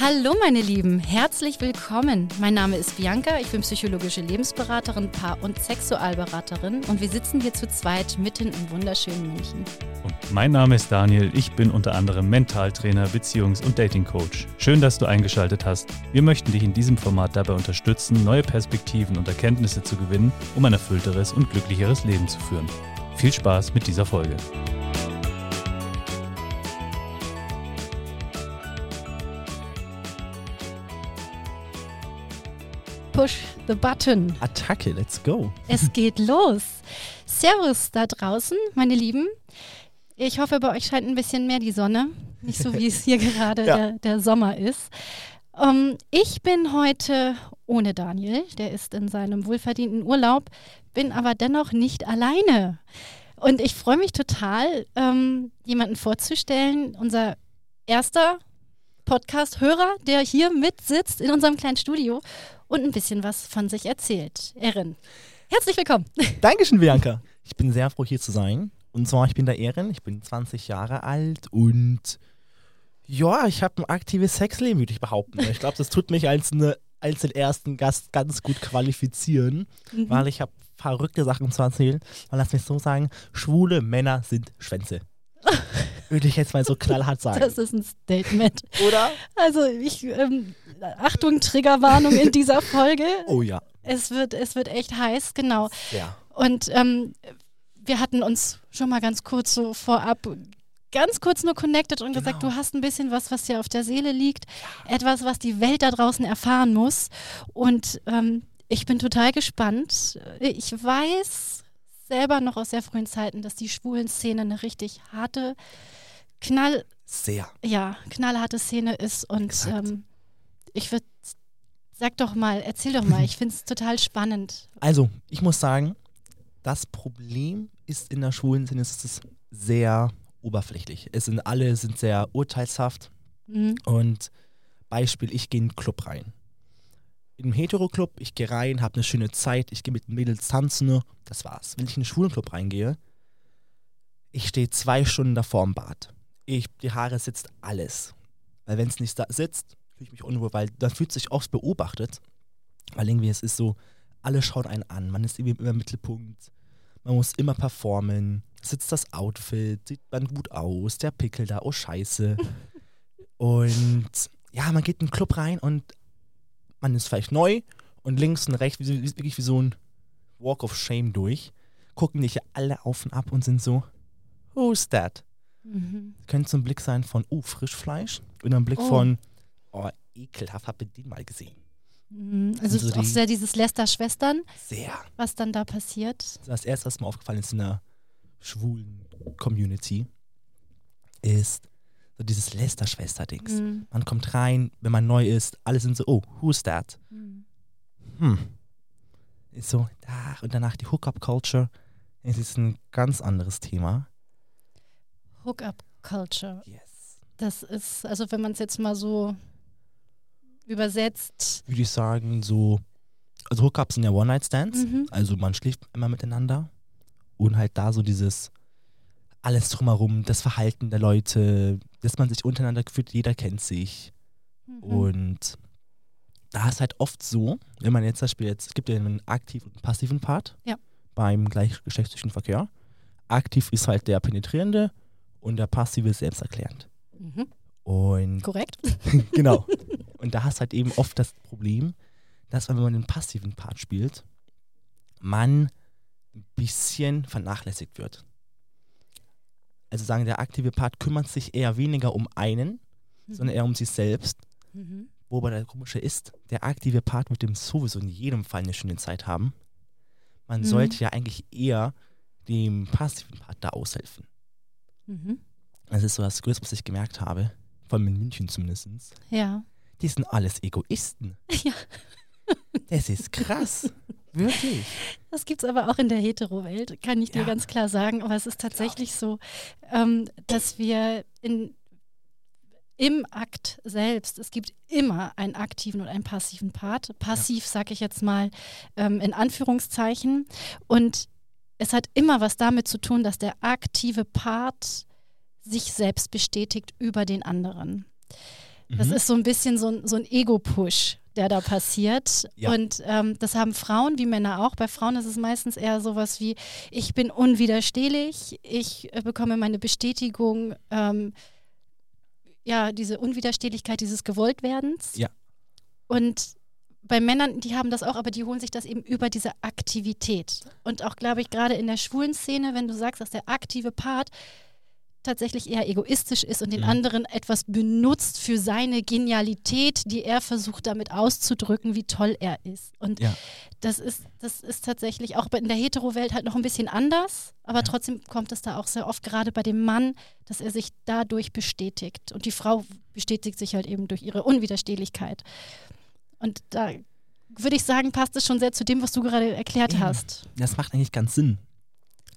Hallo meine Lieben, herzlich willkommen. Mein Name ist Bianca, ich bin psychologische Lebensberaterin, Paar- und Sexualberaterin und wir sitzen hier zu zweit mitten im wunderschönen München. Und mein Name ist Daniel, ich bin unter anderem Mentaltrainer, Beziehungs- und Datingcoach. Schön, dass du eingeschaltet hast. Wir möchten dich in diesem Format dabei unterstützen, neue Perspektiven und Erkenntnisse zu gewinnen, um ein erfüllteres und glücklicheres Leben zu führen. Viel Spaß mit dieser Folge. Push the button. Attacke, let's go. Es geht los. Servus da draußen, meine Lieben. Ich hoffe, bei euch scheint ein bisschen mehr die Sonne. Nicht so, wie es hier gerade Ja. der, der Sommer ist. Ähm, ich bin heute ohne Daniel. Der ist in seinem wohlverdienten Urlaub, bin aber dennoch nicht alleine. Und ich freue mich total, ähm, jemanden vorzustellen. Unser erster Podcast-Hörer, der hier mitsitzt in unserem kleinen Studio und ein bisschen was von sich erzählt. Erin, herzlich willkommen. Dankeschön, Bianca. Ich bin sehr froh, hier zu sein. Und zwar, ich bin der Ehren, ich bin 20 Jahre alt und ja, ich habe ein aktives Sexleben, würde ich behaupten. Ich glaube, das tut mich als, eine, als den ersten Gast ganz gut qualifizieren, Mhm. weil ich habe verrückte Sachen zu erzählen. Und lass mich so sagen, schwule Männer sind Schwänze. würde ich jetzt mal so knallhart sagen. Das ist ein Statement. Oder? Also ich, ähm, Achtung, Triggerwarnung in dieser Folge. Oh ja. Es wird, es wird echt heiß, genau. Ja. Und ähm, wir hatten uns schon mal ganz kurz so vorab ganz kurz nur connected und gesagt, Genau. du hast ein bisschen was, was dir auf der Seele liegt, etwas, was die Welt da draußen erfahren muss. Und ähm, ich bin total gespannt. Ich weiß selber noch aus sehr frühen Zeiten, dass die schwulen Szene eine richtig harte, knall, Sehr. ja, knallharte Szene ist. Und ähm, ich würde, sag doch mal, erzähl doch mal, ich finde es total spannend. Also, ich muss sagen, das Problem ist in der schwulen Szene, es ist sehr oberflächlich. Es sind alle sind sehr urteilshaft Mhm. und Beispiel, ich gehe in einen Club rein. In einem Hetero-Club, ich gehe rein, habe eine schöne Zeit, ich gehe mit den Mädels tanzen, das war's. Wenn ich in einen schwulen Club reingehe, ich stehe zwei Stunden davor im Bad. Ich, die Haare sitzt alles. Weil wenn es nicht da sitzt, fühle ich mich unwohl, weil dann fühlt sich oft beobachtet. Weil irgendwie es ist so, alle schauen einen an, man ist irgendwie immer im Mittelpunkt, man muss immer performen, sitzt das Outfit, sieht man gut aus, der Pickel da, oh scheiße. und ja, man geht in den Club rein und man ist vielleicht neu und links und rechts, wie, so- wie, wirklich wie so ein Walk of Shame durch, gucken dich ja alle auf und ab und sind so, who's that? Mhm. Könnte so ein Blick sein von, oh, Frischfleisch und ein Blick Oh. von, oh, ekelhaft, hab ich den mal gesehen. Mhm. Also, Also es ist auch sehr dieses Lester-Schwestern, Sehr. was dann da passiert. das erste, was mir aufgefallen ist in der schwulen Community, ist so dieses Lester-Schwester-Dings. Mhm. Man kommt rein, wenn man neu ist, alle sind so, oh, who's that? Mhm. Hm. Ist so, ach, und danach die Hookup-Culture. Es ist ein ganz anderes Thema. Hookup-Culture. Yes. Das ist, also wenn man es jetzt mal so übersetzt. Würde ich sagen, so, also Hookups sind ja One-Night-Stands. Mhm. Also man schläft immer miteinander. Und halt da so dieses alles drumherum, das Verhalten der Leute, dass man sich untereinander fühlt, jeder kennt sich. Mhm. Und da ist halt oft so, wenn man jetzt zum Beispiel jetzt, es gibt ja einen aktiven und einen passiven Part Ja. beim gleichgeschlechtlichen Verkehr. Aktiv ist halt der Penetrierende und der Passive ist selbsterklärend. Mhm. Und Korrekt. genau. Und da hast halt eben oft das Problem, dass wenn man den passiven Part spielt, man ein bisschen vernachlässigt wird. Also sagen, der aktive Part kümmert sich eher weniger um einen, sondern eher um sich selbst. Mhm. Wobei der komische ist, der aktive Part wird dem sowieso in jedem Fall eine schöne Zeit haben. Man Mhm. sollte ja eigentlich eher dem passiven Part da aushelfen. Mhm. Das ist so das Größte, was ich gemerkt habe, vor allem in München zumindest. Ja. Die sind alles Egoisten. Ja. Das ist krass. Wirklich. Das gibt es aber auch in der Hetero-Welt, kann ich dir Ja. ganz klar sagen. Aber es ist tatsächlich so, ähm, dass wir in, im Akt selbst, es gibt immer einen aktiven und einen passiven Part. Passiv sage ich jetzt mal ähm, in Anführungszeichen. Und es hat immer was damit zu tun, dass der aktive Part sich selbst bestätigt über den anderen. Das Mhm. ist so ein bisschen so ein, so ein Ego-Push, der da passiert. Ja. Und ähm, das haben Frauen wie Männer auch. Bei Frauen ist es meistens eher sowas wie, ich bin unwiderstehlich, ich äh, bekomme meine Bestätigung, ähm, ja, diese Unwiderstehlichkeit dieses Gewolltwerdens. Ja. Und bei Männern, die haben das auch, aber die holen sich das eben über diese Aktivität. Und auch, glaube ich, gerade in der schwulen Szene, wenn du sagst, dass der aktive Part tatsächlich eher egoistisch ist und den Mhm. anderen etwas benutzt für seine Genialität, die er versucht damit auszudrücken, wie toll er ist. Und Ja. das ist, das ist tatsächlich auch in der Hetero-Welt halt noch ein bisschen anders, aber Ja. trotzdem kommt es da auch sehr oft gerade bei dem Mann, dass er sich dadurch bestätigt. Und die Frau bestätigt sich halt eben durch ihre Unwiderstehlichkeit. Und da würde ich sagen, passt es schon sehr zu dem, was du gerade erklärt Eben. hast. Das macht eigentlich ganz Sinn.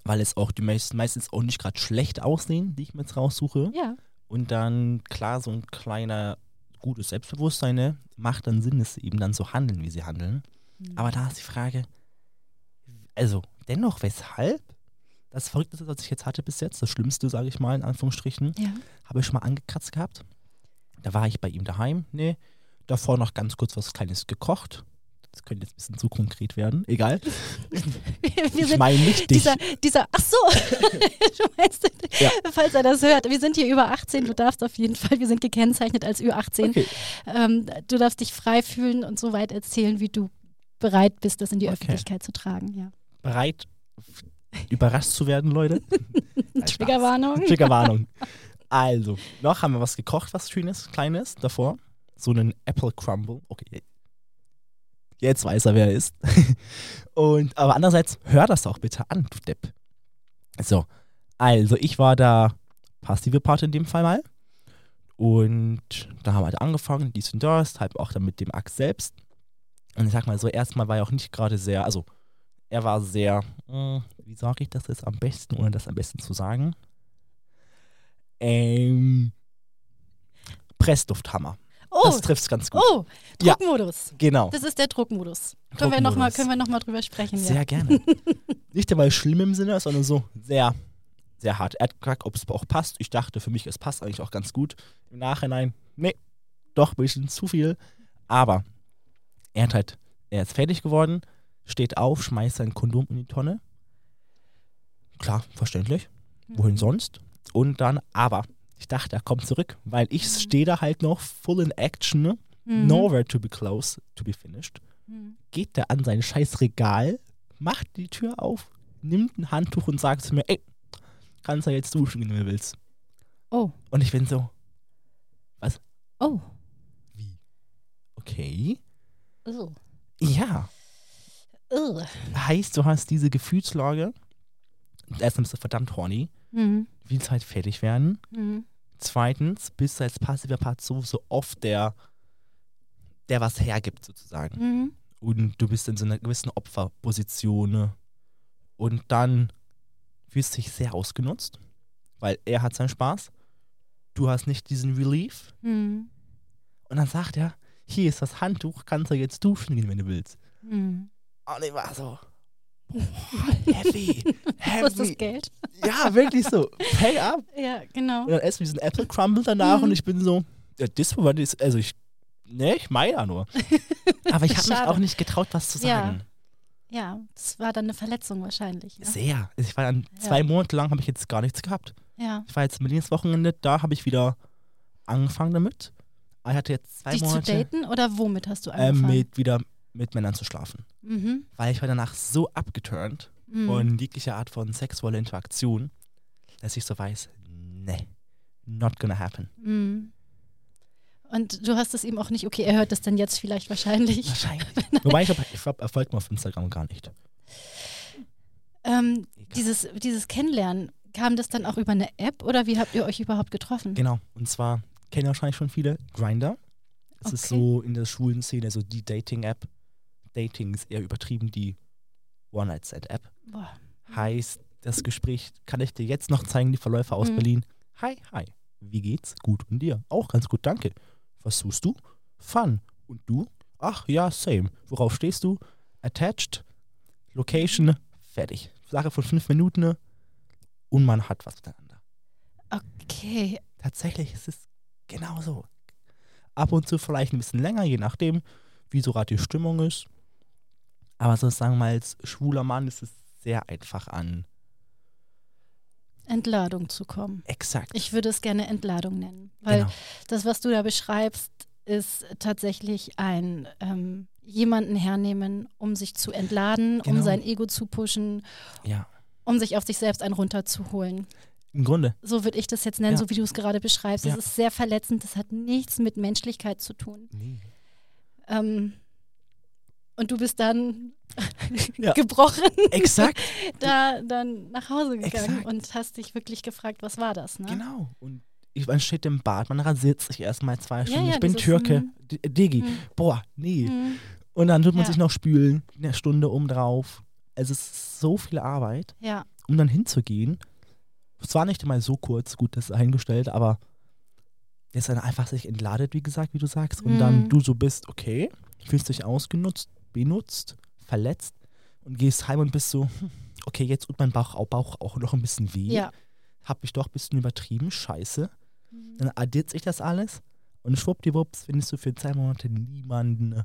Weil es auch die meisten meistens auch nicht gerade schlecht aussehen, die ich mir jetzt raussuche. Ja. Und dann, klar, so ein kleiner gutes Selbstbewusstsein ne, macht dann Sinn, dass sie eben dann so handeln, wie sie handeln. Aber da ist die Frage, also dennoch, weshalb? Das Verrückteste, was ich jetzt hatte bis jetzt, das Schlimmste, sage ich mal, in Anführungsstrichen, Ja. habe ich schon mal angekratzt gehabt. Da war ich bei ihm daheim, ne, davor noch ganz kurz was Kleines gekocht. Das könnte jetzt ein bisschen zu konkret werden, egal. Ich meine nicht dich. dieser, dieser, ach so, du meinst, Ja. falls er das hört, wir sind hier über 18, du darfst auf jeden Fall, wir sind gekennzeichnet als Ü18. Okay. Ähm, du darfst dich frei fühlen und so weit erzählen, wie du bereit bist, das in die Okay. Öffentlichkeit zu tragen. Ja. Bereit, überrascht zu werden, Leute? Triggerwarnung. Triggerwarnung. Also, noch haben wir was gekocht, was Schönes, Kleines davor. So einen Apple Crumble. Okay. Jetzt weiß er, wer er ist. Und, aber andererseits, hör das auch bitte an, du Depp. So, also ich war da passive Part in dem Fall mal. Und da haben wir halt angefangen, dies und das, halt auch dann mit dem Akt selbst. Und ich sag mal so, erstmal war er auch nicht gerade sehr, also er war sehr, äh, wie sage ich das jetzt am besten, ohne das am besten zu sagen? Ähm, Pressdufthammer. Oh, Das trifft's ganz gut. oh, Ja. Druckmodus. Genau. Das ist der Druckmodus. Können wir nochmal Druckmodus. noch mal drüber sprechen? Sehr ja. gerne. Nicht einmal schlimm im Sinne, sondern so sehr, sehr hart. Er hat gefragt, ob es auch passt. Ich dachte für mich, es passt eigentlich auch ganz gut. Im Nachhinein, nee, doch ein bisschen zu viel. Aber er hat halt, er ist fertig geworden, steht auf, schmeißt sein Kondom in die Tonne. Klar, verständlich. Wohin Mhm. sonst? Und dann, aber ich dachte, er kommt zurück, weil ich stehe da halt noch full in action, ne? Mhm. nowhere to be close, to be finished Mhm. geht der an sein scheiß Regal, macht die Tür auf, nimmt ein Handtuch und sagt zu mir, ey, kannst du jetzt duschen, wenn du willst. Oh, Und ich bin so, oh, wie? Okay. oh. Ja. Ugh. Heißt, du hast diese Gefühlslage. Erstens bist du verdammt horny, Mhm. willst halt fertig werden. Mhm. Zweitens bist du als passiver Part so, so oft der, der was hergibt, sozusagen. Mhm. und du bist in so einer gewissen Opferposition ne? und dann fühlst du dich sehr ausgenutzt, weil er hat seinen Spaß, du hast nicht diesen Relief Mhm. und dann sagt er, hier ist das Handtuch, kannst du jetzt duschen gehen, wenn du willst. Mhm. Und ich war so, boah, heavy, Wo ist das heavy. Geld? Ja, wirklich so, pay up. Ja, genau. Und dann essen wir diesen Apple Crumble danach Mhm. und ich bin so, ja, das war das, also ich, ne, ich meine ja nur. Aber ich habe mich auch nicht getraut, was zu Ja. sagen. Ja, das war dann eine Verletzung wahrscheinlich. Ne? Sehr. Ich war dann Ja. zwei Monate lang habe ich jetzt gar nichts gehabt. Ja. Ich war jetzt Berlins Wochenende, da habe ich wieder angefangen damit. Ich hatte jetzt zwei Dich zu Monate daten oder womit hast du äh, angefangen? mit wieder mit Männern zu schlafen. mhm. Weil ich war danach so abgeturnt Mhm. von jeglicher Art von sexueller Interaktion, dass ich so weiß, nee, not gonna happen. Mhm. Und du hast es ihm auch nicht, okay, er hört das dann jetzt vielleicht wahrscheinlich. Wahrscheinlich. Wobei ich glaube, ich glaub, er folgt mir auf Instagram gar nicht. Ähm, dieses, dieses Kennenlernen, kam das dann auch über eine App oder wie habt ihr euch überhaupt getroffen? Genau. Und zwar kennen wahrscheinlich schon viele Grinder. Das ist Okay. so in der schwulen Szene so die Dating-App. Dating ist eher übertrieben die One-Night-Stand-App. Heißt, das Gespräch kann ich dir jetzt noch zeigen, die Verläufe aus Mhm. Berlin. Hi, hi. Wie geht's? Gut. Und dir? Auch ganz gut, danke. Was tust du? Fun. Und du? Ach ja, same. Worauf stehst du? Attached. Location. Fertig. Sache von fünf Minuten. Und man hat was miteinander. Okay. Tatsächlich ist es genau so. ab und zu vielleicht ein bisschen länger, je nachdem, wie so gerade die Stimmung ist. Aber sozusagen mal als schwuler Mann ist es sehr einfach an. Entladung zu kommen. Exakt. Ich würde es gerne Entladung nennen, weil genau. das, was du da beschreibst, ist tatsächlich ein ähm, jemanden hernehmen, um sich zu entladen, um Genau. sein Ego zu pushen, Ja. um sich auf sich selbst einen runterzuholen. Im Grunde. So würde ich das jetzt nennen, Ja. so wie du es gerade beschreibst. Ja. Das ist sehr verletzend, das hat nichts mit Menschlichkeit zu tun. Nee. Ähm, und du bist dann Ja. gebrochen Exakt. da dann nach Hause gegangen Exakt. und hast dich wirklich gefragt, was war das, ne? Genau. Und ich, man steht im Bad, man rasiert sich erstmal zwei Stunden. ja, ich bin Türke. mm. D- Digi. Mhm. Boah, nee. Mhm. Und dann tut man Ja. sich noch spülen, eine Stunde um drauf. Es ist so viel Arbeit, Ja, um dann hinzugehen. Es war nicht immer so kurz, gut, das ist eingestellt, aber jetzt dann einfach sich entladet, wie gesagt, wie du sagst. Und dann du so bist, okay, fühlst dich ausgenutzt, benutzt, verletzt und gehst heim und bist so, hm, okay, jetzt tut mein Bauch, auch- Bauch auch noch ein bisschen weh. ja. Hab ich doch ein bisschen übertrieben, scheiße. Dann addiert sich das alles und schwuppdiwupps findest du für zwei Monate niemanden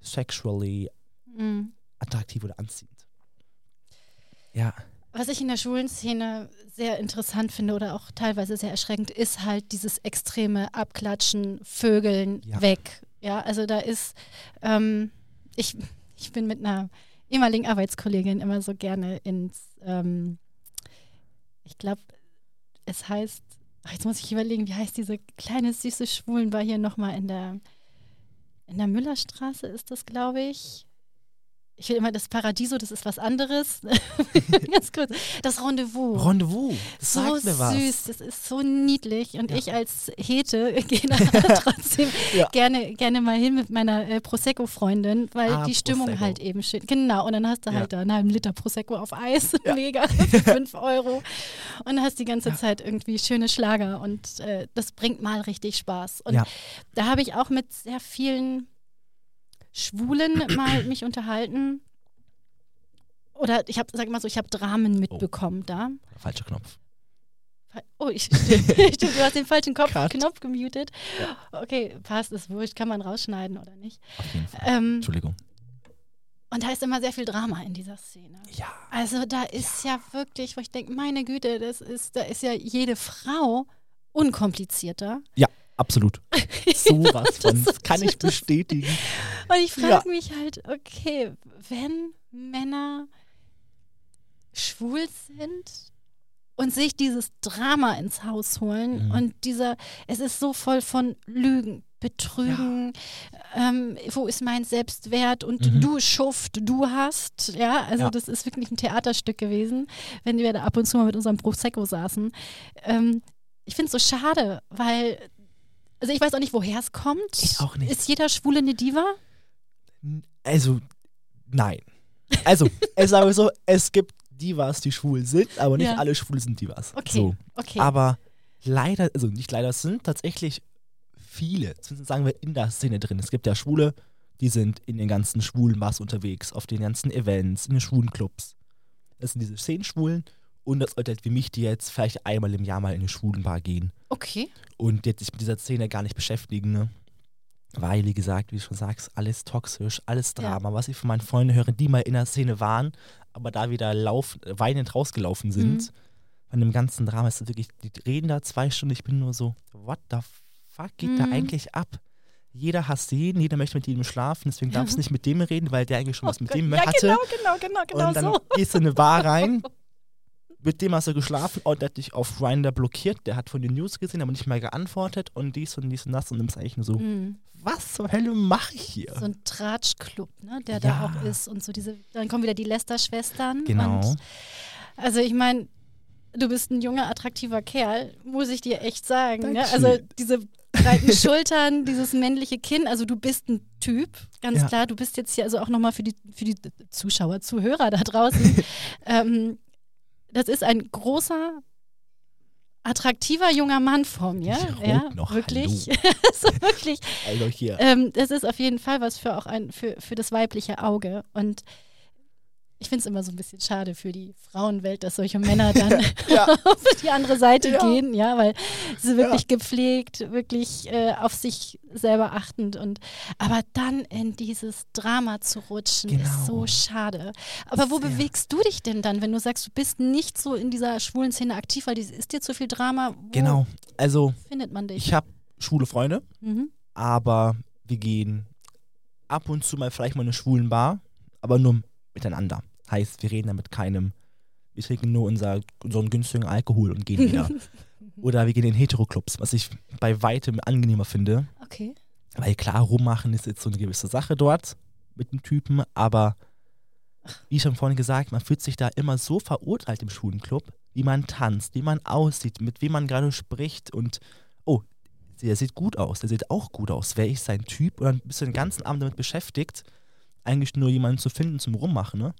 sexually Mhm. attraktiv oder anziehend. Ja, Was ich in der Schulenszene sehr interessant finde oder auch teilweise sehr erschreckend, ist halt dieses extreme Abklatschen, Vögeln Ja. weg. Ja, also da ist, ähm, ich, ich bin mit einer ehemaligen Arbeitskollegin immer so gerne ins, ähm, ich glaube, es heißt, ach, jetzt muss ich überlegen, wie heißt diese kleine süße Schwulenbar hier nochmal in der, in der Müllerstraße ist das, glaube ich. Ich will immer das Paradiso, das ist was anderes. Ganz kurz. Das Rendezvous. Rendezvous, das so mir was. süß, das ist so niedlich. Und Ja. ich als Hete gehe da trotzdem Ja. gerne, gerne mal hin mit meiner äh, Prosecco-Freundin, weil Ah, die Stimmung Prosecco. halt eben schön. Genau, und dann hast du Ja. halt da einen halben Liter Prosecco auf Eis, mega, für 5 Euro. Und hast die ganze Zeit irgendwie schöne Schlager und äh, das bringt mal richtig Spaß. Und da habe ich auch mit sehr vielen Schwulen mal mich unterhalten. Oder ich habe, sag mal so, ich habe Dramen mitbekommen da. Falscher Knopf. Oh, ich, stimmt, du hast den falschen Kopf, Cut. Knopf gemutet. Okay, passt, ist wurscht, kann man rausschneiden oder nicht. Auf jeden Fall. Ähm, Entschuldigung. und da ist immer sehr viel Drama in dieser Szene. Ja. Also da ist ja, wirklich, wo ich denke, meine Güte, das ist, da ist ja jede Frau unkomplizierter. Absolut. Sowas von. Das kann ich bestätigen. Und ich frage Ja. mich halt, okay, wenn Männer schwul sind und sich dieses Drama ins Haus holen Mhm. und dieser, es ist so voll von Lügen, Betrügen, ähm, wo ist mein Selbstwert und Mhm. du Schuft, du hast, ja, also Ja. das ist wirklich ein Theaterstück gewesen, wenn wir da ab und zu mal mit unserem Prosecco saßen. Ähm, ich finde es so schade, weil, also ich weiß auch nicht, woher es kommt. Ich auch nicht. Ist jeder Schwule eine Diva? Also, nein. Also, es sage so, es gibt Divas, die schwul sind, aber nicht Ja. alle Schwule sind Divas. Okay, So. okay. Aber leider, also nicht leider, es sind tatsächlich viele, zumindest sagen wir in der Szene drin. Es gibt ja Schwule, die sind in den ganzen schwulen Bars unterwegs, auf den ganzen Events, in den schwulen Clubs. Das sind diese Szenenschwulen und das Leute wie mich, die jetzt vielleicht einmal im Jahr mal in eine schwulen Bar gehen okay. und jetzt sich mit dieser Szene gar nicht beschäftigen, ne? Weil, wie gesagt, wie du schon sagst, alles toxisch, alles Ja. Drama. Was ich von meinen Freunden höre, die mal in der Szene waren, aber da wieder lauf, weinend rausgelaufen sind, Mhm. von dem ganzen Drama ist das wirklich, die reden da zwei Stunden, ich bin nur so, what the fuck geht da Mhm. eigentlich ab? Jeder hasst jeden, jeder möchte mit jedem schlafen, deswegen Ja. darfst du nicht mit dem reden, weil der eigentlich schon was Oh mit Gott. dem ja, hatte. genau, genau, genau, genau und dann so. gehst du in eine Bar rein, mit dem hast du geschlafen und der hat dich auf Grindr blockiert, der hat von den News gesehen, aber nicht mehr geantwortet und dies und dies und das und bist eigentlich nur so, Mhm. was zur Hölle mache ich hier? So ein Tratschclub, ne, der Ja. da auch ist und so diese, dann kommen wieder die Lester-Schwestern. genau. Also ich meine, du bist ein junger, attraktiver Kerl, muss ich dir echt sagen. Ne? Also diese breiten Schultern, dieses männliche Kinn, also du bist ein Typ, ganz Ja. klar. Du bist jetzt hier also auch nochmal für die, für die Zuschauer, Zuhörer da draußen. ähm, das ist ein großer, attraktiver junger Mann vor mir. Ja, noch, wirklich. so wirklich. Also hier. Ähm, das ist auf jeden Fall was für auch ein für, für das weibliche Auge. Und ich finde es immer so ein bisschen schade für die Frauenwelt, dass solche Männer dann Ja. auf die andere Seite Ja. gehen, ja, weil sie wirklich gepflegt, wirklich äh, auf sich selber achtend und aber dann in dieses Drama zu rutschen, ist Genau. so schade. Aber wo Sehr. bewegst du dich denn dann, wenn du sagst, du bist nicht so in dieser schwulen Szene aktiv, weil die, ist dir zu viel Drama? Wo Genau. Also, findet man dich? ich habe schwule Freunde, Mhm. aber wir gehen ab und zu mal vielleicht mal in eine schwulen Bar, aber nur miteinander. Heißt, wir reden dann mit keinem. Wir trinken nur unser, unseren günstigen Alkohol und gehen wieder. Oder wir gehen in Heteroclubs, was ich bei weitem angenehmer finde. Okay. Weil klar, rummachen ist jetzt so eine gewisse Sache dort mit dem Typen, aber wie schon vorhin gesagt, man fühlt sich da immer so verurteilt im Schulenclub, wie man tanzt, wie man aussieht, mit wem man gerade spricht und oh, der sieht gut aus, der sieht auch gut aus. Wäre ich sein Typ? Und dann bist du den ganzen Abend damit beschäftigt, eigentlich nur jemanden zu finden zum Rummachen, ne?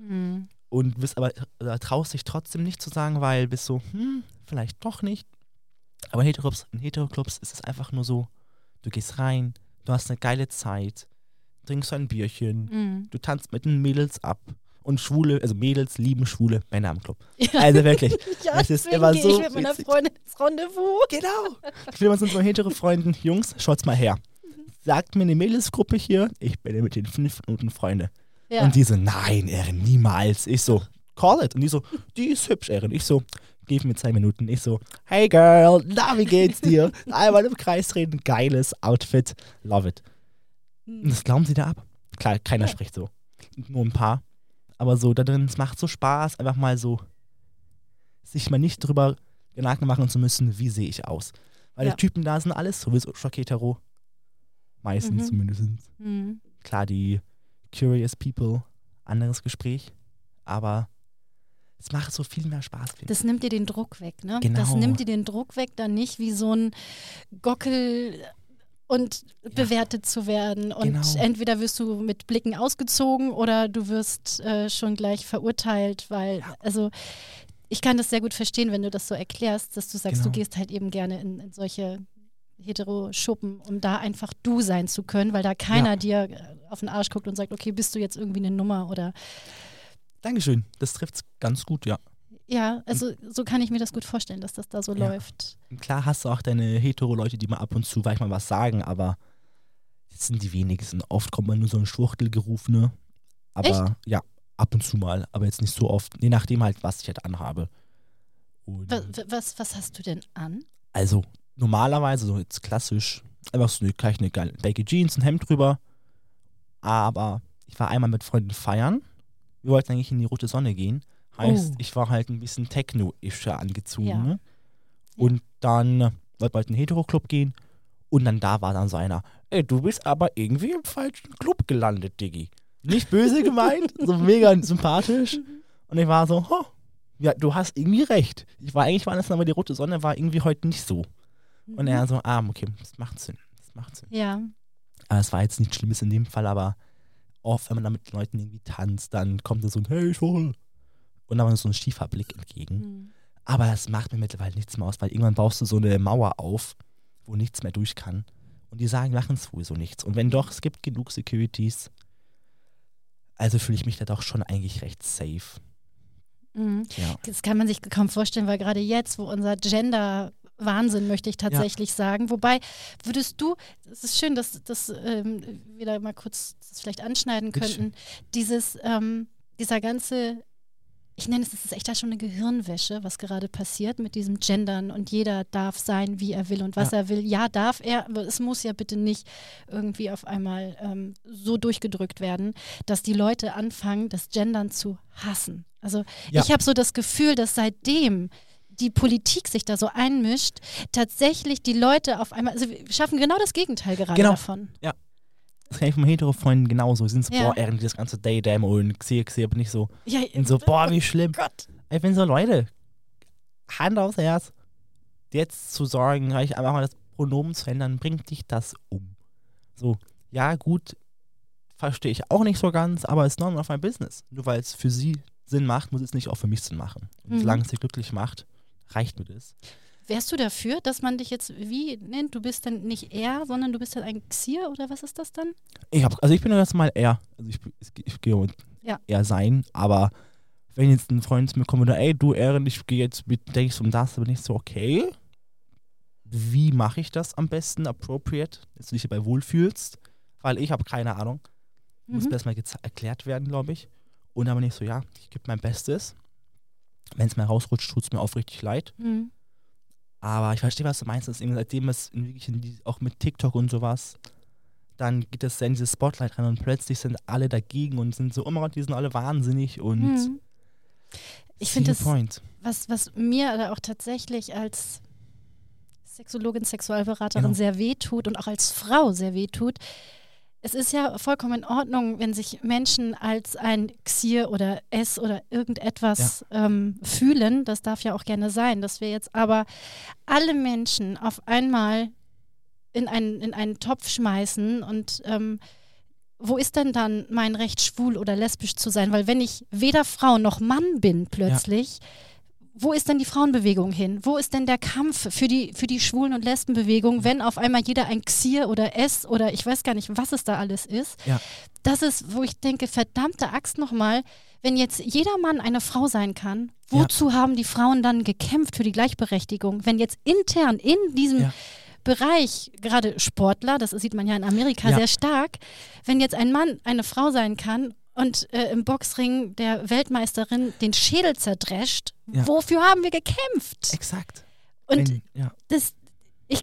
Mhm. Und bist aber, da traust dich trotzdem nicht zu sagen, weil bist so, hm, vielleicht doch nicht. Aber in Heteroclubs, in Heteroclubs ist es einfach nur so, du gehst rein, du hast eine geile Zeit, trinkst ein Bierchen, Mhm. du tanzt mit den Mädels ab. Und Schwule, also Mädels lieben schwule Männer im Club. Ja. Also wirklich. Ja, es ist immer so ich mit meiner. Freundin ins Rendezvous. Genau. Ich will mal zu unseren hetero Freunden, Jungs, schaut's mal her. Sagt mir eine Mädelsgruppe hier, ich bin mit den fünf Minuten Freunde. Ja. Und die so, nein, Erin, niemals. Ich so, call it. Und die so, die ist hübsch, Erin. Ich so, gib mir zwei Minuten. Ich so, hey girl, na, wie geht's dir? Einmal im Kreis reden, geiles Outfit, love it. Und das glauben sie da ab. Klar, keiner Ja. spricht so. Nur ein paar. Aber so, da drin, es macht so Spaß, einfach mal so, sich mal nicht drüber Gedanken machen zu müssen, wie sehe ich aus. Weil Ja. die Typen da sind alles sowieso schock hetero. Meistens Mhm. zumindest. Mhm. Klar, die Curious People, anderes Gespräch. Aber es macht so viel mehr Spaß. Das nimmt dir den Druck weg, ne? Genau. Das nimmt dir den Druck weg, dann nicht wie so ein Gockel und bewertet zu werden. Und Genau. entweder wirst du mit Blicken ausgezogen oder du wirst äh, schon gleich verurteilt, weil, also ich kann das sehr gut verstehen, wenn du das so erklärst, dass du sagst, du Genau. gehst halt eben gerne in, in solche Hetero-Schuppen, um da einfach du sein zu können, weil da keiner Ja. dir äh, auf den Arsch guckt und sagt, okay, bist du jetzt irgendwie eine Nummer oder Dankeschön. Das trifft ganz gut, ja. ja, also so kann ich mir das gut vorstellen, dass das da so Ja. läuft. Und klar hast du auch deine hetero-Leute, die mal ab und zu vielleicht mal was sagen, aber das sind die wenigsten. Oft kommt man nur so ein Schwuchtelgerufene. Aber Echt? ja, ab und zu mal, aber jetzt nicht so oft. Je nachdem halt, was ich halt anhabe. Und Was, was, was hast du denn an? Also normalerweise so jetzt klassisch einfach so eine, gleich eine geile Baggy Jeans, ein Hemd drüber. Aber ich war einmal mit Freunden feiern. Wir wollten eigentlich in die rote Sonne gehen. Heißt, Oh. ich war halt ein bisschen techno-ischer angezogen. Ja. Ne? Und dann wollten wir halt in den Hetero-Club gehen. Und dann da war dann so einer, ey, du bist aber irgendwie im falschen Club gelandet, Diggi. Nicht böse gemeint, so mega sympathisch. Und ich war so, oh, ja, du hast irgendwie recht. Ich war eigentlich woanders, aber die rote Sonne war irgendwie heute nicht so. Und er so, ah, okay, das macht Sinn. Das macht Sinn. Ja, Aber es war jetzt nichts Schlimmes in dem Fall, aber oft, wenn man da mit Leuten irgendwie tanzt, dann kommt da so ein Hey, schwul. Und dann war so ein schiefer Blick entgegen. Mhm. Aber das macht mir mittlerweile nichts mehr aus, weil irgendwann baust du so eine Mauer auf, wo nichts mehr durch kann. Und die sagen, machen sowieso nichts. Und wenn doch, es gibt genug Securities. Also fühle ich mich da doch schon eigentlich recht safe. Mhm. Ja. Das kann man sich kaum vorstellen, weil gerade jetzt, wo unser Gender Wahnsinn, möchte ich tatsächlich sagen. Wobei, würdest du, es ist schön, dass, dass ähm, wir da mal kurz das vielleicht anschneiden könnten, dieses, ähm, dieser ganze, ich nenne es, das ist echt da schon eine Gehirnwäsche, was gerade passiert mit diesem Gendern und jeder darf sein, wie er will und was Ja. er will. Ja, darf er, aber es muss ja bitte nicht irgendwie auf einmal ähm, so durchgedrückt werden, dass die Leute anfangen, das Gendern zu hassen. Also Ja. ich habe so das Gefühl, dass seitdem die Politik sich da so einmischt, tatsächlich die Leute auf einmal, also wir schaffen genau das Gegenteil gerade Genau. davon. Das kann ich von hetero-Freunden genauso. Sie sind so, Ja. boah, Ehren, das ganze Daydam und Xie, Xie, bin ich so. Ja, Und so, boah, wie schlimm. Gott. Ich bin so, Leute, Hand aufs Herz. Jetzt zu sorgen, gleich einfach mal das Pronomen zu ändern, bringt dich das um. So, ja, gut, verstehe ich auch nicht so ganz, aber es ist none of my business. Nur weil es für sie Sinn macht, muss es nicht auch für mich Sinn machen. Und Mhm. solange es sie glücklich macht, reicht mir das. wärst du dafür, dass man dich jetzt wie nennt? Du bist dann nicht er, sondern du bist dann ein Xier oder was ist das dann? Ich hab, also ich bin jetzt mal er. Also ich, ich, ich gehe Ja. er sein, aber wenn jetzt ein Freund zu mir kommt oder ey, du Ehren, ich gehe jetzt mit Dates um das, dann bin ich so, okay. Wie mache ich das am besten appropriate, dass du dich dabei wohlfühlst? Weil ich habe keine Ahnung. Muss Mhm. mir erstmal geze- erklärt werden, glaube ich. Und dann bin ich so, ja, ich gebe mein Bestes. Wenn es mal rausrutscht, tut es mir aufrichtig leid. Mhm. Aber ich verstehe, was du meinst. Dass eben seitdem es wirklich auch mit TikTok und sowas, dann geht es in dieses Spotlight rein und plötzlich sind alle dagegen und sind so, oh mein Gott, die sind alle wahnsinnig und Mhm. Ich finde das, point. was, was mir auch tatsächlich als Sexologin, Sexualberaterin Genau. sehr wehtut und auch als Frau sehr wehtut, es ist ja vollkommen in Ordnung, wenn sich Menschen als ein Xier oder S oder irgendetwas ähm, fühlen. Das darf ja auch gerne sein. Dass wir jetzt aber alle Menschen auf einmal in einen, in einen Topf schmeißen und ähm, wo ist denn dann mein Recht, schwul oder lesbisch zu sein? Weil wenn ich weder Frau noch Mann bin plötzlich, wo ist denn die Frauenbewegung hin? Wo ist denn der Kampf für die, für die Schwulen- und Lesbenbewegung, wenn auf einmal jeder ein Xier oder S oder ich weiß gar nicht, was es da alles ist? Ja. Das ist, wo ich denke, verdammte Axt nochmal, wenn jetzt jeder Mann eine Frau sein kann, Ja. wozu haben die Frauen dann gekämpft für die Gleichberechtigung? Wenn jetzt intern in diesem Ja. Bereich, gerade Sportler, das sieht man ja in Amerika Ja. sehr stark, wenn jetzt ein Mann eine Frau sein kann und äh, im Boxring der Weltmeisterin den Schädel zerdrescht, Ja. wofür haben wir gekämpft? Exakt. Und Wenn, ja, das, ich,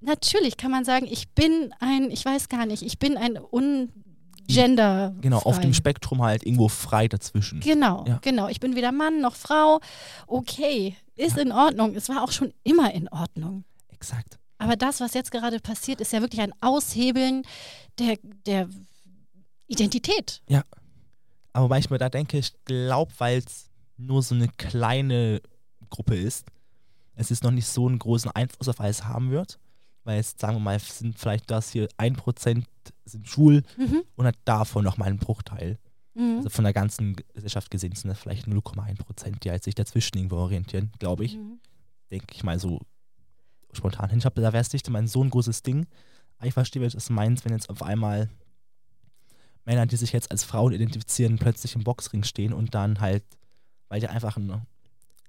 natürlich kann man sagen, ich bin ein, ich weiß gar nicht, ich bin ein ungender. genau, auf dem Spektrum halt irgendwo frei dazwischen. Genau, Ja. genau. Ich bin weder Mann noch Frau. Okay, ist in Ordnung. Es war auch schon immer in Ordnung. Exakt. Aber das, was jetzt gerade passiert, ist ja wirklich ein Aushebeln der, der Identität. Aber ich mir da denke, ich glaube, weil es nur so eine kleine Gruppe ist, es ist noch nicht so einen großen Einfluss auf alles haben wird. Weil jetzt, sagen wir mal, sind vielleicht das hier 1% sind schwul Mhm. und hat davon nochmal einen Bruchteil. Mhm. Also von der ganzen Gesellschaft gesehen sind das vielleicht 0,1%, die halt sich dazwischen irgendwo orientieren, glaube ich. Mhm. Denke ich mal so spontan hin. Ich glaube, da wäre es nicht immer so ein großes Ding. Aber ich verstehe, was du meinst, wenn jetzt auf einmal Männer, die sich jetzt als Frauen identifizieren, plötzlich im Boxring stehen und dann halt, weil die einfach einen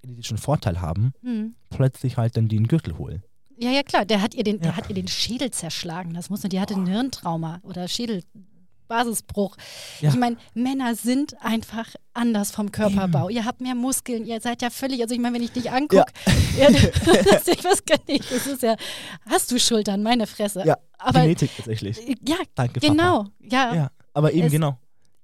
identischen Vorteil haben, Mhm. plötzlich halt dann den Gürtel holen. Ja, ja, klar. Der hat ihr den, der Ja. hat ihr den Schädel zerschlagen. Das muss man, die hatte ein Hirntrauma oder Schädelbasisbruch. Ja. Ich meine, Männer sind einfach anders vom Körperbau. Ihr habt mehr Muskeln, ihr seid ja völlig, also ich meine, wenn ich dich angucke, ja. das, ich weiß gar nicht, das ist ja, hast du Schultern, meine Fresse. Ja, Aber Genetik tatsächlich. ja, Danke, genau, ja. Papa. Ja, aber eben Es- genau.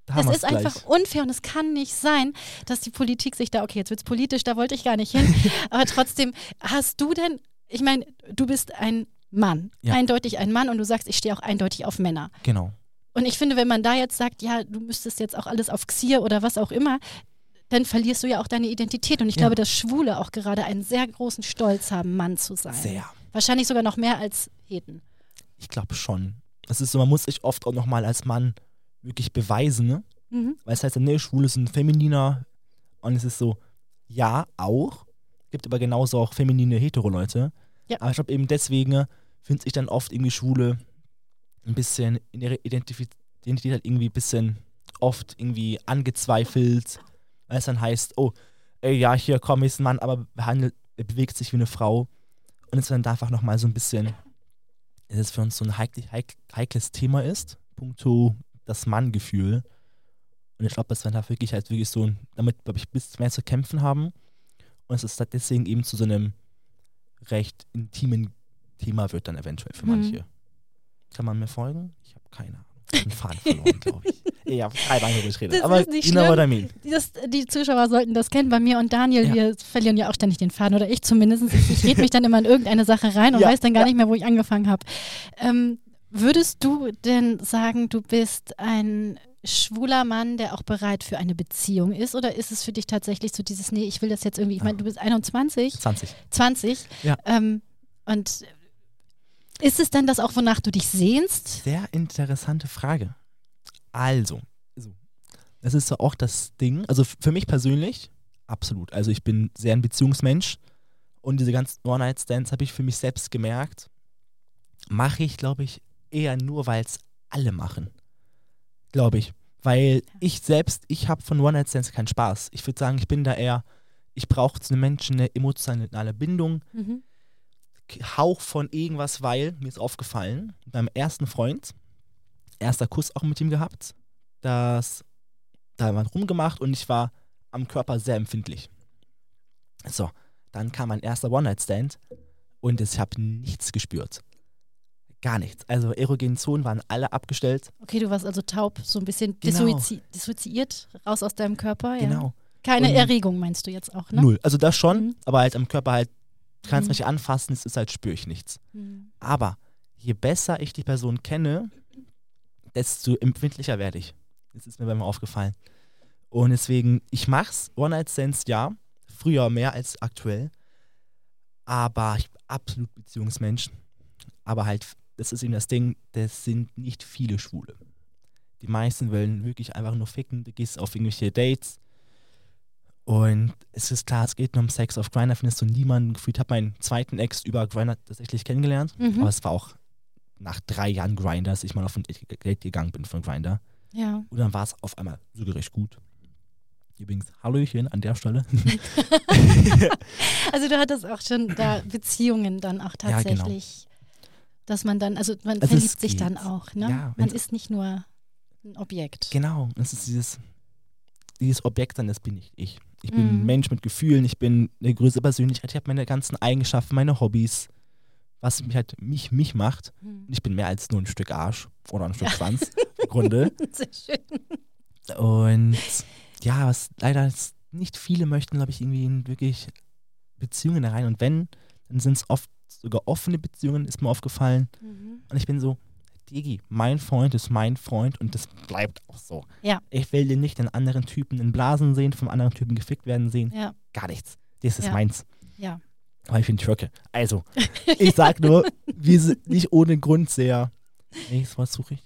Da haben Es wir's ist gleich. einfach unfair und es kann nicht sein, dass die Politik sich da, okay, jetzt wird es politisch, da wollte ich gar nicht hin, aber trotzdem, hast du denn, ich meine, du bist ein Mann, Ja. eindeutig ein Mann und du sagst, ich stehe auch eindeutig auf Männer. Genau. Und ich finde, wenn man da jetzt sagt, ja, du müsstest jetzt auch alles auf Xier oder was auch immer, dann verlierst du ja auch deine Identität. Und ich Ja. glaube, dass Schwule auch gerade einen sehr großen Stolz haben, Mann zu sein. Sehr. Wahrscheinlich sogar noch mehr als Heten. Ich glaube schon. Es ist so, man muss sich oft auch nochmal als Mann wirklich beweisen, ne? Mhm. Weil es heißt, ne, Schwule sind femininer. Und es ist so, ja, auch. Gibt aber genauso auch feminine Hetero-Leute. Ja. Aber ich glaube eben deswegen finde ich dann oft irgendwie Schwule ein bisschen in ihrer Identif- Identität halt irgendwie ein bisschen oft irgendwie angezweifelt. Weil es dann heißt, oh, ey, ja, hier komm, ist ein Mann, aber behandelt, er bewegt sich wie eine Frau. Und es dann da einfach nochmal so ein bisschen, dass es für uns so ein heik heik heikles Thema ist, punkto das Manngefühl. Und ich glaube, dass wir da wirklich halt wirklich so damit, glaube ich, bis mehr zu kämpfen haben. Und es ist halt deswegen eben zu so einem recht intimen Thema wird dann eventuell für Mhm. manche. Kann man mir folgen? Ich habe keine Ahnung. Ich habe den Faden verloren, glaube ich. Ich habe keine Ahnung, worüber ich rede. Das Aber ist nicht schlimm. what I mean. Das, die Zuschauer sollten das kennen. Bei mir und Daniel, Ja. wir verlieren ja auch ständig den Faden oder ich zumindest. Ich, ich rede mich dann immer in irgendeine Sache rein und Ja, weiß dann gar ja. nicht mehr, wo ich angefangen habe. Ähm, würdest du denn sagen, du bist ein schwuler Mann, der auch bereit für eine Beziehung ist? Oder ist es für dich tatsächlich so dieses, nee, ich will das jetzt irgendwie, ich meine, du bist 21, 20. 20. Ja. Ähm, und ist es denn das auch, wonach du dich sehnst? Sehr interessante Frage. Also, so, das ist so auch das Ding. Also für mich persönlich, absolut. Also ich bin sehr ein Beziehungsmensch Und diese ganzen One-Night-Stands habe ich für mich selbst gemerkt, mache ich, glaube ich, eher nur, weil es alle machen. Glaube ich. Weil ich selbst, ich habe von One-Night-Stands keinen Spaß. Ich würde sagen, ich bin da eher, ich brauche zu einem Menschen eine emotionale Bindung, Mhm. Hauch von irgendwas, weil mir ist aufgefallen, beim ersten Freund, erster Kuss auch mit ihm gehabt, das, da wir rumgemacht und ich war am Körper sehr empfindlich. So, dann kam mein erster One-Night-Stand und ich habe nichts gespürt. Gar nichts. Also erogenen Zonen waren alle abgestellt. Okay, du warst also taub, so ein bisschen Genau. dissozi dissoziiert, raus aus deinem Körper. Ja. Genau. Keine Und- Erregung meinst du jetzt auch, ne? Null. Also das schon, Mhm. aber halt am Körper halt, du kannst Mhm. mich anfassen, es ist halt, spüre ich nichts. Mhm. Aber je besser ich die Person kenne, desto empfindlicher werde ich. Das ist mir beim aufgefallen. Und deswegen, ich mach's, One-Night-Stands, ja. Früher mehr als aktuell. Aber ich bin absolut Beziehungsmensch. Aber halt, das ist eben das Ding, das sind nicht viele Schwule. Die meisten wollen wirklich einfach nur ficken. Du gehst auf irgendwelche Dates. Und es ist klar, es geht nur um Sex. Auf Grindr findest du niemanden gefühlt. Ich habe meinen zweiten Ex über Grindr tatsächlich kennengelernt. Mhm. Aber es war auch nach drei Jahren Grindr, dass ich mal auf ein Date gegangen bin von Grindr. Ja. Und dann war es auf einmal sogar recht gut. Übrigens, Hallöchen an der Stelle. Also du hattest auch schon da Beziehungen dann auch Ja, genau. Dass man dann, also man Also es verliebt sich geht. dann auch, ne? Ja, man ist nicht nur ein Objekt. genau, das ist dieses, dieses Objekt, dann das bin ich ich. Ich bin Mhm. ein Mensch mit Gefühlen, ich bin eine größere Persönlichkeit, ich habe meine ganzen Eigenschaften, meine Hobbys, was mich halt mich, mich macht. Hm. Und ich bin mehr als nur ein Stück Arsch oder ein Stück Schwanz im Grunde. Sehr schön. Und ja, was leider nicht viele möchten, glaube ich, irgendwie in wirklich Beziehungen rein. Und wenn, dann sind es oft sogar offene Beziehungen, ist mir aufgefallen. Mhm. Und ich bin so, Digi, mein Freund ist mein Freund und das bleibt auch so. Ja. Ich will den nicht den anderen Typen in Blasen sehen, vom anderen Typen gefickt werden sehen. Ja, Gar nichts. Das ist Ja. meins. ja. Aber ich bin Türke. Also, ich sag nur, wir sind nicht ohne Grund sehr. Welches Wort suche ich?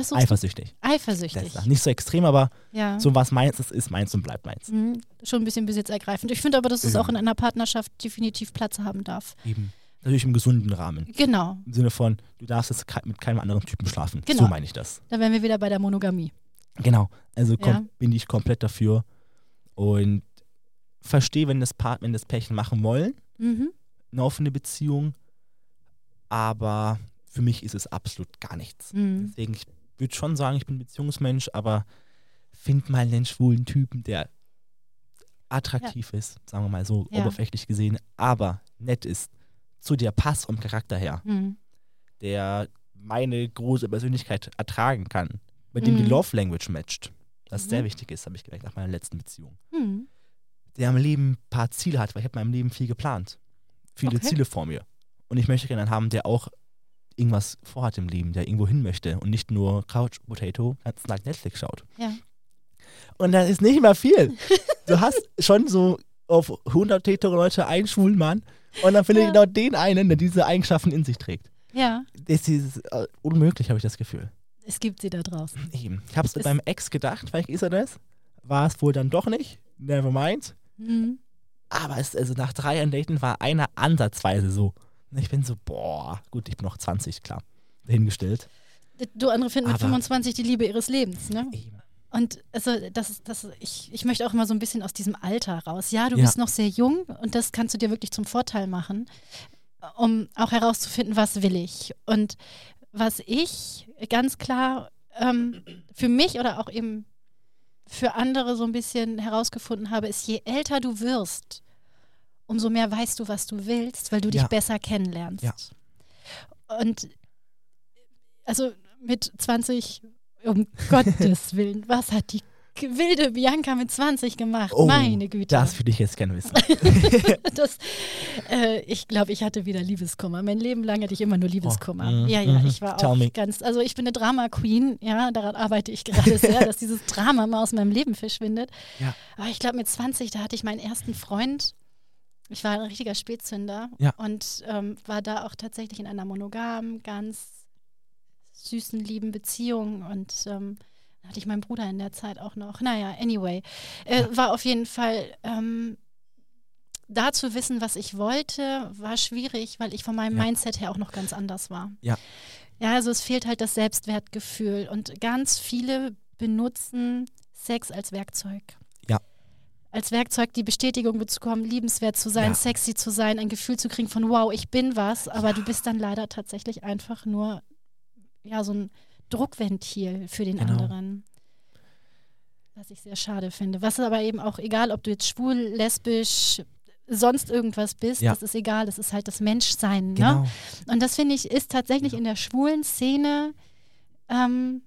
Was Eifersüchtig. Eifersüchtig. Das nicht so extrem, aber Ja. so was meins ist, ist meins und bleibt meins. Mhm. Schon ein bisschen besitzergreifend. Ich finde aber, dass es Ja. auch in einer Partnerschaft definitiv Platz haben darf. Eben. Natürlich im gesunden Rahmen. Genau. Im Sinne von, du darfst jetzt mit keinem anderen Typen schlafen. Genau. So meine ich das. Da wären wir wieder bei der Monogamie. Genau. Also Ja. bin ich komplett dafür und verstehe, wenn das Part, wenn das Pärchen machen wollen, Mhm. eine offene Beziehung, aber für mich ist es absolut gar nichts. Mhm. Deswegen, ich würde schon sagen, ich bin Beziehungsmensch, aber find mal einen schwulen Typen, der attraktiv ist, sagen wir mal so, Ja. oberflächlich gesehen, aber nett ist, zu dir passt vom Charakter her, Mhm. der meine große Persönlichkeit ertragen kann, bei dem die Mhm. Love Language matcht. Was Mhm. sehr wichtig ist, habe ich gemerkt nach meiner letzten Beziehung. Mhm. Der im Leben ein paar Ziele hat, weil ich habe in meinem Leben viel geplant. Viele Okay. Ziele vor mir. Und ich möchte gerne einen haben, der auch irgendwas vorhat im Leben, der irgendwo hin möchte und nicht nur Couch Potato ganzen Tag Netflix schaut. Ja. Und das ist nicht mehr viel. du hast schon so auf 100 hetero Leute einen schwulen Mann und dann finde ich Ja. genau den einen, der diese Eigenschaften in sich trägt. Ja, Das ist äh, unmöglich, habe ich das Gefühl. es gibt sie da draußen. Eben. Ich habe es beim Ex gedacht, vielleicht ist er das. War es wohl dann doch nicht. Never mind. Mhm. Aber es, also nach drei Jahren Daten war einer ansatzweise so. Ich bin so, boah, gut, ich bin noch 20, klar. Dahingestellt. Du andere finden mit Aber- 25 die Liebe ihres Lebens, ne? Eben. Und also das, das, ich, ich möchte auch immer so ein bisschen aus diesem Alter raus. Ja, du Ja. bist noch sehr jung und das kannst du dir wirklich zum Vorteil machen, um auch herauszufinden, was will ich. Und was ich ganz klar ähm, für mich oder auch eben für andere so ein bisschen herausgefunden habe, ist, je älter du wirst, umso mehr weißt du, was du willst, weil du dich Ja. besser kennenlernst. Ja. Und also mit 20, um Gottes Willen, was hat die wilde Bianca mit 20 gemacht? Oh, Meine Güte. Das würde ich jetzt gerne wissen. Das, äh, ich glaube, ich hatte wieder Liebeskummer. Mein Leben lang hatte ich immer nur Liebeskummer. Oh, mm, ja, ja, mhm. ich war auch me. ganz, also ich bin eine Drama-Queen, ja, daran arbeite ich gerade sehr, dass dieses Drama mal aus meinem Leben verschwindet. Ja. Aber ich glaube, mit 20, da hatte ich meinen ersten Freund. Ich war ein richtiger Spätzünder Ja. und ähm, war da auch tatsächlich in einer monogamen, ganz süßen, lieben Beziehung und ähm, da hatte ich meinen Bruder in der Zeit auch noch. Naja, anyway. Äh, Ja. War auf jeden Fall ähm, da zu wissen, was ich wollte, war schwierig, weil ich von meinem Ja. Mindset her auch noch ganz anders war. Ja. Ja, also es fehlt halt das Selbstwertgefühl und ganz viele benutzen Sex als Werkzeug. Als Werkzeug die Bestätigung bekommen, liebenswert zu sein, Ja. sexy zu sein, ein Gefühl zu kriegen von wow, ich bin was, aber Ja. du bist dann leider tatsächlich einfach nur ja so ein Druckventil für den Genau. anderen. Was ich sehr schade finde. Was aber eben auch egal, ob du jetzt schwul, lesbisch, sonst irgendwas bist, Ja. das ist egal, das ist halt das Menschsein. Ne? Genau. Und das finde ich ist tatsächlich in der schwulen Szene ähm,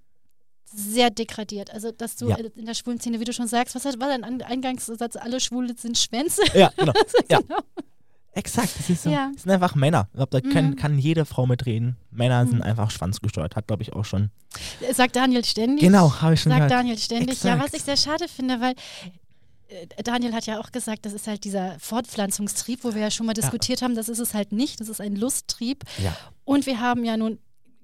sehr degradiert. Also, dass du Ja. in der schwulen Szene, wie du schon sagst, was war dein An- Eingangssatz? Alle Schwule sind Schwänze. Ja, genau. Ja. Genau. Exakt, das ist so. Ja. Das sind einfach Männer. Ich glaube, da kann, Mhm. kann jede Frau mitreden. Männer sind Mhm. einfach schwanzgesteuert. Hat, glaube ich, auch schon. Sagt Daniel ständig. Genau, habe ich schon Sagt gehört. Daniel ständig. Ja, was Exakt. ich sehr schade finde, weil äh, Daniel hat ja auch gesagt, das ist halt dieser Fortpflanzungstrieb, wo wir ja schon mal diskutiert haben, das ist es halt nicht, das ist ein Lusttrieb. Ja. Und wir haben ja nun,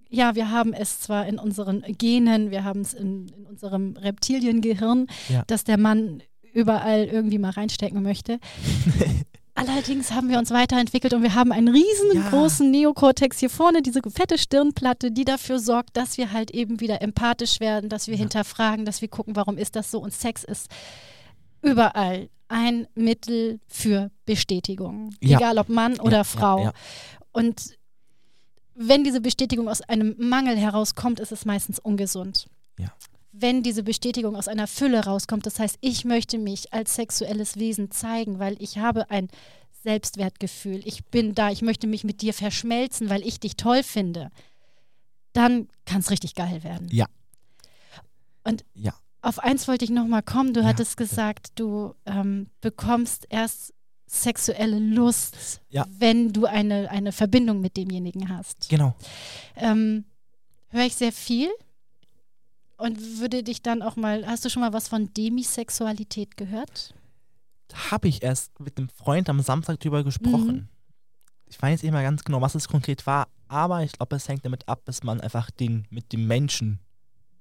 ja, wir haben es zwar in unseren Genen, wir haben es in, in unserem Reptiliengehirn, Ja. dass der Mann überall irgendwie mal reinstecken möchte. Allerdings haben wir uns weiterentwickelt und wir haben einen riesengroßen Neokortex hier vorne, diese fette Stirnplatte, die dafür sorgt, dass wir halt eben wieder empathisch werden, dass wir Ja. hinterfragen, dass wir gucken, warum ist das so und Sex ist überall ein Mittel für Bestätigung, Ja. egal ob Mann oder Ja, Frau. Ja, ja. Und wenn diese Bestätigung aus einem Mangel herauskommt, ist es meistens ungesund. Ja. Wenn diese Bestätigung aus einer Fülle rauskommt, das heißt, ich möchte mich als sexuelles Wesen zeigen, weil ich habe ein Selbstwertgefühl, ich bin da, ich möchte mich mit dir verschmelzen, weil ich dich toll finde, dann kann es richtig geil werden. Ja. Und Ja. auf eins wollte ich nochmal kommen. Du Ja, hattest gesagt, du ähm, bekommst erst sexuelle Lust, Ja. wenn du eine, eine Verbindung mit demjenigen hast. Genau. Ähm, Höre ich sehr viel und würde dich dann auch mal, hast du schon mal was von Demisexualität gehört? Habe ich erst mit einem Freund am Samstag drüber gesprochen. Mhm. Ich weiß nicht mehr ganz genau, was es konkret war, aber ich glaube, es hängt damit ab, dass man einfach den mit dem Menschen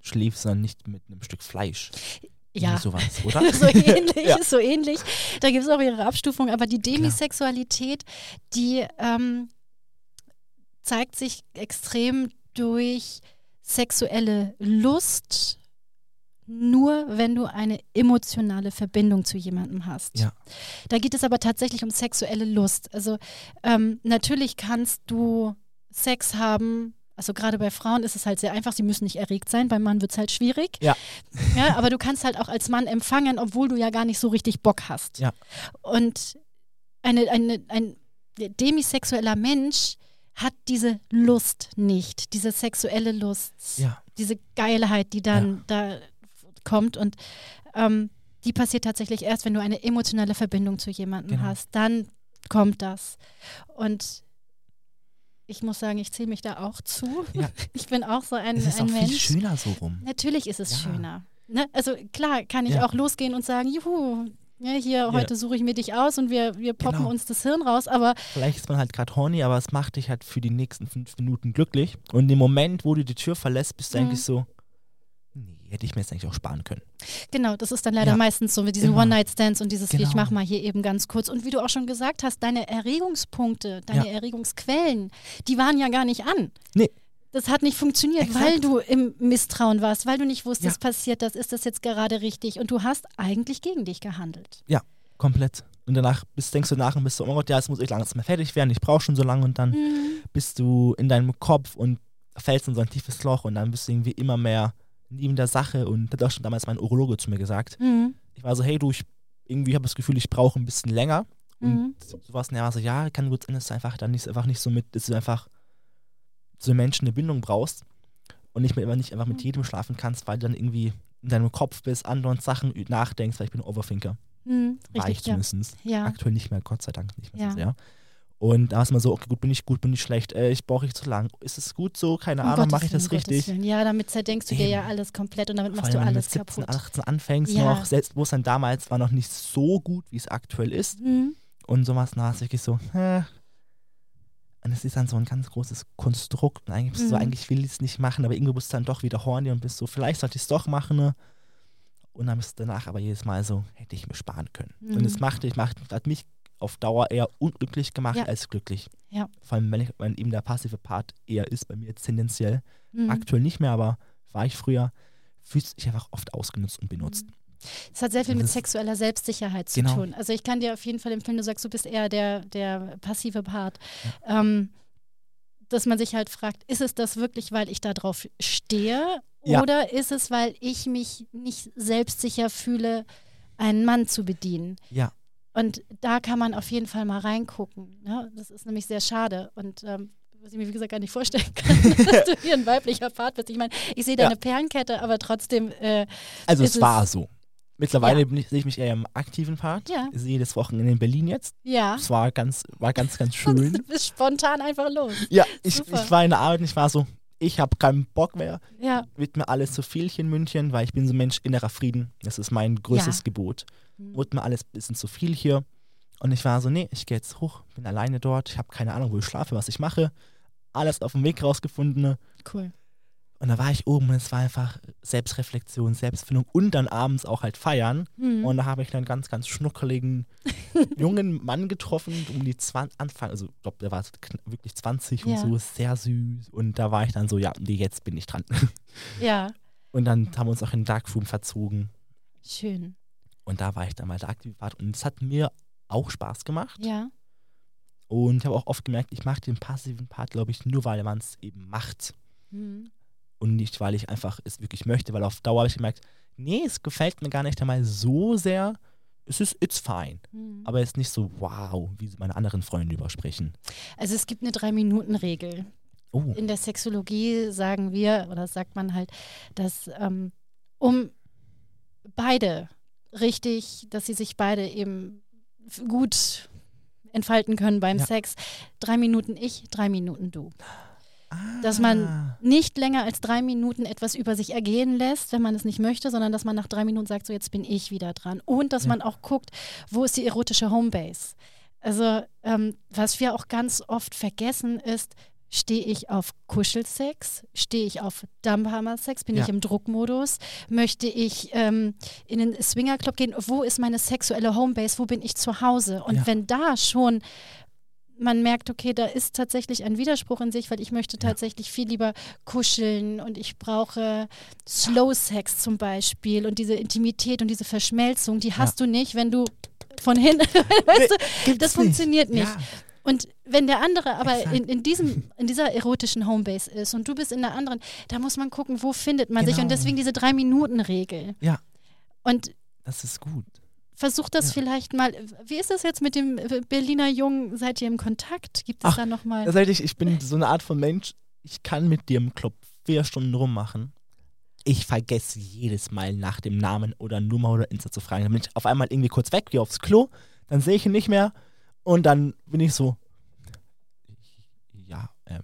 schläft, sondern nicht mit einem Stück Fleisch. Ja. Sowas, oder? so ähnlich, Ja. so ähnlich. Da gibt es auch ihre Abstufung, aber die Demisexualität, die ähm, zeigt sich extrem durch sexuelle Lust, nur wenn du eine emotionale Verbindung zu jemandem hast. Ja. Da geht es aber tatsächlich um sexuelle Lust. Also ähm, natürlich kannst du Sex haben. Also gerade bei Frauen ist es halt sehr einfach, sie müssen nicht erregt sein, beim Mann wird es halt schwierig. Ja. ja. Aber du kannst halt auch als Mann empfangen, obwohl du ja gar nicht so richtig Bock hast. Ja. Und eine, eine, ein demisexueller Mensch hat diese Lust nicht, diese sexuelle Lust, Ja. diese Geilheit, die dann da kommt. Und ähm, die passiert tatsächlich erst, wenn du eine emotionale Verbindung zu jemandem Genau. hast. Dann kommt das. Und ich muss sagen, ich zähle mich da auch zu. Ja. Ich bin auch so ein, Es ist ein auch viel Mensch. schöner so rum. Natürlich ist es Ja. schöner. Ne? Also klar kann ich Ja. auch losgehen und sagen, juhu, ja, hier, heute suche ich mir dich aus und wir, wir poppen Genau. uns das Hirn raus, aber Vielleicht ist man halt gerade horny, aber es macht dich halt für die nächsten fünf Minuten glücklich. Und im Moment, wo du die Tür verlässt, bist du Mhm. eigentlich so, hätte ich mir jetzt eigentlich auch sparen können. genau, das ist dann leider Ja. meistens so mit diesen. One-Night-Stands und dieses, wie ich Genau. mach mal hier eben ganz kurz. Und wie du auch schon gesagt hast, deine Erregungspunkte, deine Ja. Erregungsquellen, die waren ja gar nicht an. Nee. Das hat nicht funktioniert, Exakt. weil du im Misstrauen warst, weil du nicht wusstest, Ja. passiert das, ist das jetzt gerade richtig und du hast eigentlich gegen dich gehandelt. Komplett. Und danach bist, denkst du nach und bist so, oh Gott, ja, jetzt muss ich langsam fertig werden, ich brauche schon so lange und dann Mhm. bist du in deinem Kopf und fällst in so ein tiefes Loch und dann bist du irgendwie immer mehr neben der Sache und das hat auch schon damals mein Urologe zu mir gesagt. Mhm. Ich war so, hey du, ich irgendwie habe das Gefühl, ich brauche ein bisschen länger. Und Mhm. sowas, ja, war so, ja, kann gut sein, dass du einfach dann nicht, einfach nicht so mit, dass du einfach zu Menschen eine Bindung brauchst und nicht, mit, nicht einfach mit Mhm. jedem schlafen kannst, weil du dann irgendwie in deinem Kopf bist, anderen Sachen nachdenkst, weil ich bin ein Overthinker. Mhm. War ich Richtig, ja. zumindest. ja. Aktuell nicht mehr, Gott sei Dank nicht mehr Ja. so sehr. Und da es mal so, okay, gut, bin ich gut, bin ich schlecht, äh, ich brauche ich zu lang. Ist es gut so? Keine Um Ahnung, mache ich das richtig? Willen. Ja, damit zerdenkst du dir ja Eben. alles komplett und damit machst du allem, wenn alles du mit 17, kaputt. 18 anfängst Ja. noch, Selbstbewusstsein damals war noch nicht so gut, wie es aktuell ist. Mhm. Und sowas nach ist wirklich so, hä. Und es ist dann so ein ganz großes Konstrukt. Und eigentlich bist du so, Mhm. eigentlich will ich es nicht machen, aber irgendwo bist du dann doch wieder horny und bist so, vielleicht sollte ich es doch machen. Ne? Und dann bist du danach aber jedes Mal so, hätte ich mir sparen können. Und Mhm. es machte, ich macht, hat mich auf Dauer eher unglücklich gemacht Ja. als glücklich. Ja. Vor allem, wenn, ich, wenn eben der passive Part eher ist, bei mir jetzt tendenziell. Mhm. Aktuell nicht mehr, aber war ich früher, fühlt sich einfach oft ausgenutzt und benutzt. Es hat sehr viel mit sexueller Selbstsicherheit zu Genau. tun. Also ich kann dir auf jeden Fall empfehlen, du sagst, du bist eher der, der passive Part. Ähm, dass man sich halt fragt, ist es das wirklich, weil ich da drauf stehe? Ja. Oder ist es, weil ich mich nicht selbstsicher fühle, einen Mann zu bedienen? Ja. Und da kann man auf jeden Fall mal reingucken. Ne? Das ist nämlich sehr schade. Und ähm, was ich mir, wie gesagt, gar nicht vorstellen kann, dass du hier ein weiblicher Part bist. Ich meine, ich sehe deine Ja. Perlenkette, aber trotzdem, äh, Also es es- war so. Mittlerweile Ja. sehe ich mich eher im aktiven Part. Ja. Jedes Wochenende in Berlin jetzt. ja, Es war ganz, war ganz, ganz du schön. bist spontan einfach los. ja, ich, ich war in der Arbeit und ich war so, ich habe keinen Bock mehr. Ja. Wird mir alles zu viel hier in München, weil ich bin so ein Mensch innerer Frieden. Das ist mein größtes Ja. Gebot. Mhm. Wird mir alles ein bisschen zu viel hier. Und ich war so, nee, ich gehe jetzt hoch, bin alleine dort. Ich habe keine Ahnung, wo ich schlafe, was ich mache. Alles auf dem Weg rausgefunden. Cool. Und da war ich oben und es war einfach Selbstreflexion, Selbstfindung und dann abends auch halt feiern. Mhm. Und da habe ich einen ganz, ganz schnuckeligen jungen Mann getroffen, um die 20, Anfang, also ich glaube, der war wirklich 20 Ja. und so, sehr süß. Und da war ich dann so, ja, nee, jetzt bin ich dran. ja, Und dann haben wir uns auch in den Darkroom verzogen. schön. Und da war ich dann mal der aktive Part. Und es hat mir auch Spaß gemacht. Ja. Und ich habe auch oft gemerkt, ich mache den passiven Part, glaube ich, nur weil man es eben macht. Mhm. Und nicht, weil ich einfach es wirklich möchte. Weil auf Dauer habe ich gemerkt, nee, es gefällt mir gar nicht einmal so sehr. Es ist, it's fine. Mhm. Aber es ist nicht so wow, wie meine anderen Freunde übersprechen. Also es gibt eine Drei-Minuten-Regel. Oh, In der Sexologie sagen wir, oder sagt man halt, dass ähm, um beide richtig, dass sie sich beide eben gut entfalten können beim Ja. Sex, drei Minuten ich, drei Minuten du. Dass man- Nicht länger als drei Minuten etwas über sich ergehen lässt, wenn man es nicht möchte, sondern dass man nach drei Minuten sagt, so jetzt bin ich wieder dran. Und dass Ja. man auch guckt, wo ist die erotische Homebase. Also ähm, was wir auch ganz oft vergessen ist, stehe ich auf Kuschelsex, stehe ich auf Dumbhammer-Sex, bin Ja. ich im Druckmodus, möchte ich ähm, in den Swingerclub gehen, wo ist meine sexuelle Homebase, wo bin ich zu Hause? Und Ja. wenn da schon man merkt, okay, da ist tatsächlich ein Widerspruch in sich, weil ich möchte Ja. tatsächlich viel lieber kuscheln und ich brauche Slow Sex zum Beispiel und diese Intimität und diese Verschmelzung, die hast du nicht, wenn du von hinten, weißt du, das funktioniert nicht. Ja. Und wenn der andere aber in, in, diesem, in dieser erotischen Homebase ist und du bist in der anderen, da muss man gucken, wo findet man sich. Und Genau. deswegen diese Drei-Minuten-Regel. Ja. Und Das ist gut. Versuch das Ja. vielleicht mal. Wie ist das jetzt mit dem Berliner Jungen? Seid ihr im Kontakt? Gibt es Ach, da nochmal? Tatsächlich, ich bin so eine Art von Mensch, ich kann mit dir im Club vier Stunden rummachen. Ich vergesse jedes Mal nach dem Namen oder Nummer oder Insta zu fragen. Dann bin ich auf einmal irgendwie kurz weg, gehe aufs Klo, dann sehe ich ihn nicht mehr und dann bin ich so, ja, ähm,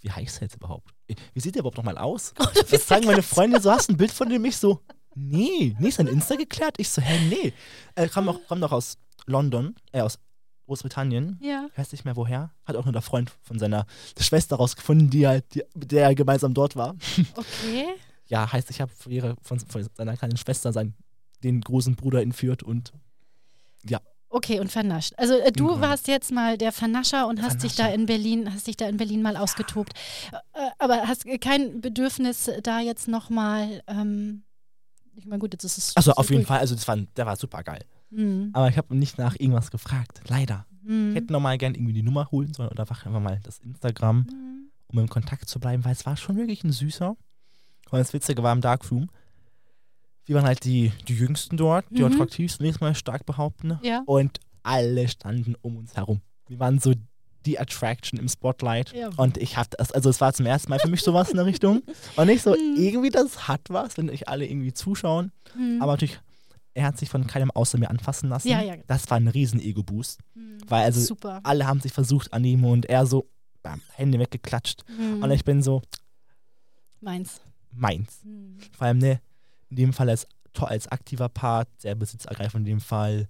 wie heißt er jetzt überhaupt? Wie sieht der überhaupt nochmal aus? Oh, Das bist fragen meine Freunde so, hast du ein Bild von dem? Ich so, nee, nee, ist dein Insta geklärt? Ich so, hä, nee. Er kam doch, kam doch aus London, äh, aus Großbritannien. ja. Ich weiß nicht mehr woher. Hat auch nur der Freund von seiner Schwester rausgefunden, die halt, die, mit der er gemeinsam dort war. Okay. Ja, heißt, ich habe von, von seiner kleinen Schwester seinen, den großen Bruder entführt und Okay, und vernascht. Also äh, du Grunde. warst jetzt mal der Vernascher und hast dich da Vernascher. in Berlin, hast dich da in Berlin mal ausgetobt. Äh, aber hast kein Bedürfnis, da jetzt nochmal, ähm, ich meine, gut, jetzt ist es. also so auf jeden. Fall, also das war, der war super geil. Hm, Aber ich habe nicht nach irgendwas gefragt, leider. hm, Ich hätte nochmal gern irgendwie die Nummer holen sollen oder einfach einfach mal das Instagram, hm. um im Kontakt zu bleiben, weil es war schon wirklich ein süßer. Und das Witzige war im Darkroom, wir waren halt die, die Jüngsten dort, die Mhm. attraktivsten, nächstes Mal stark behaupten. Ja. Und alle standen um uns herum. Wir waren so die Attraction im Spotlight. Ja. Und ich hatte das, also es war zum ersten Mal für mich sowas in der Richtung. Und nicht so, Mhm. irgendwie das hat was, wenn euch alle irgendwie zuschauen. Hm, Aber natürlich, er hat sich von keinem außer mir anfassen lassen. Ja, ja. Das war ein riesen Ego-Boost. hm. Weil also Super. alle haben sich versucht an ihm und er so, bam, Hände weggeklatscht. Hm. Und ich bin so, Meins. meins. Hm. Vor allem, ne, in dem Fall als, als aktiver Part, sehr besitzergreifend in dem Fall,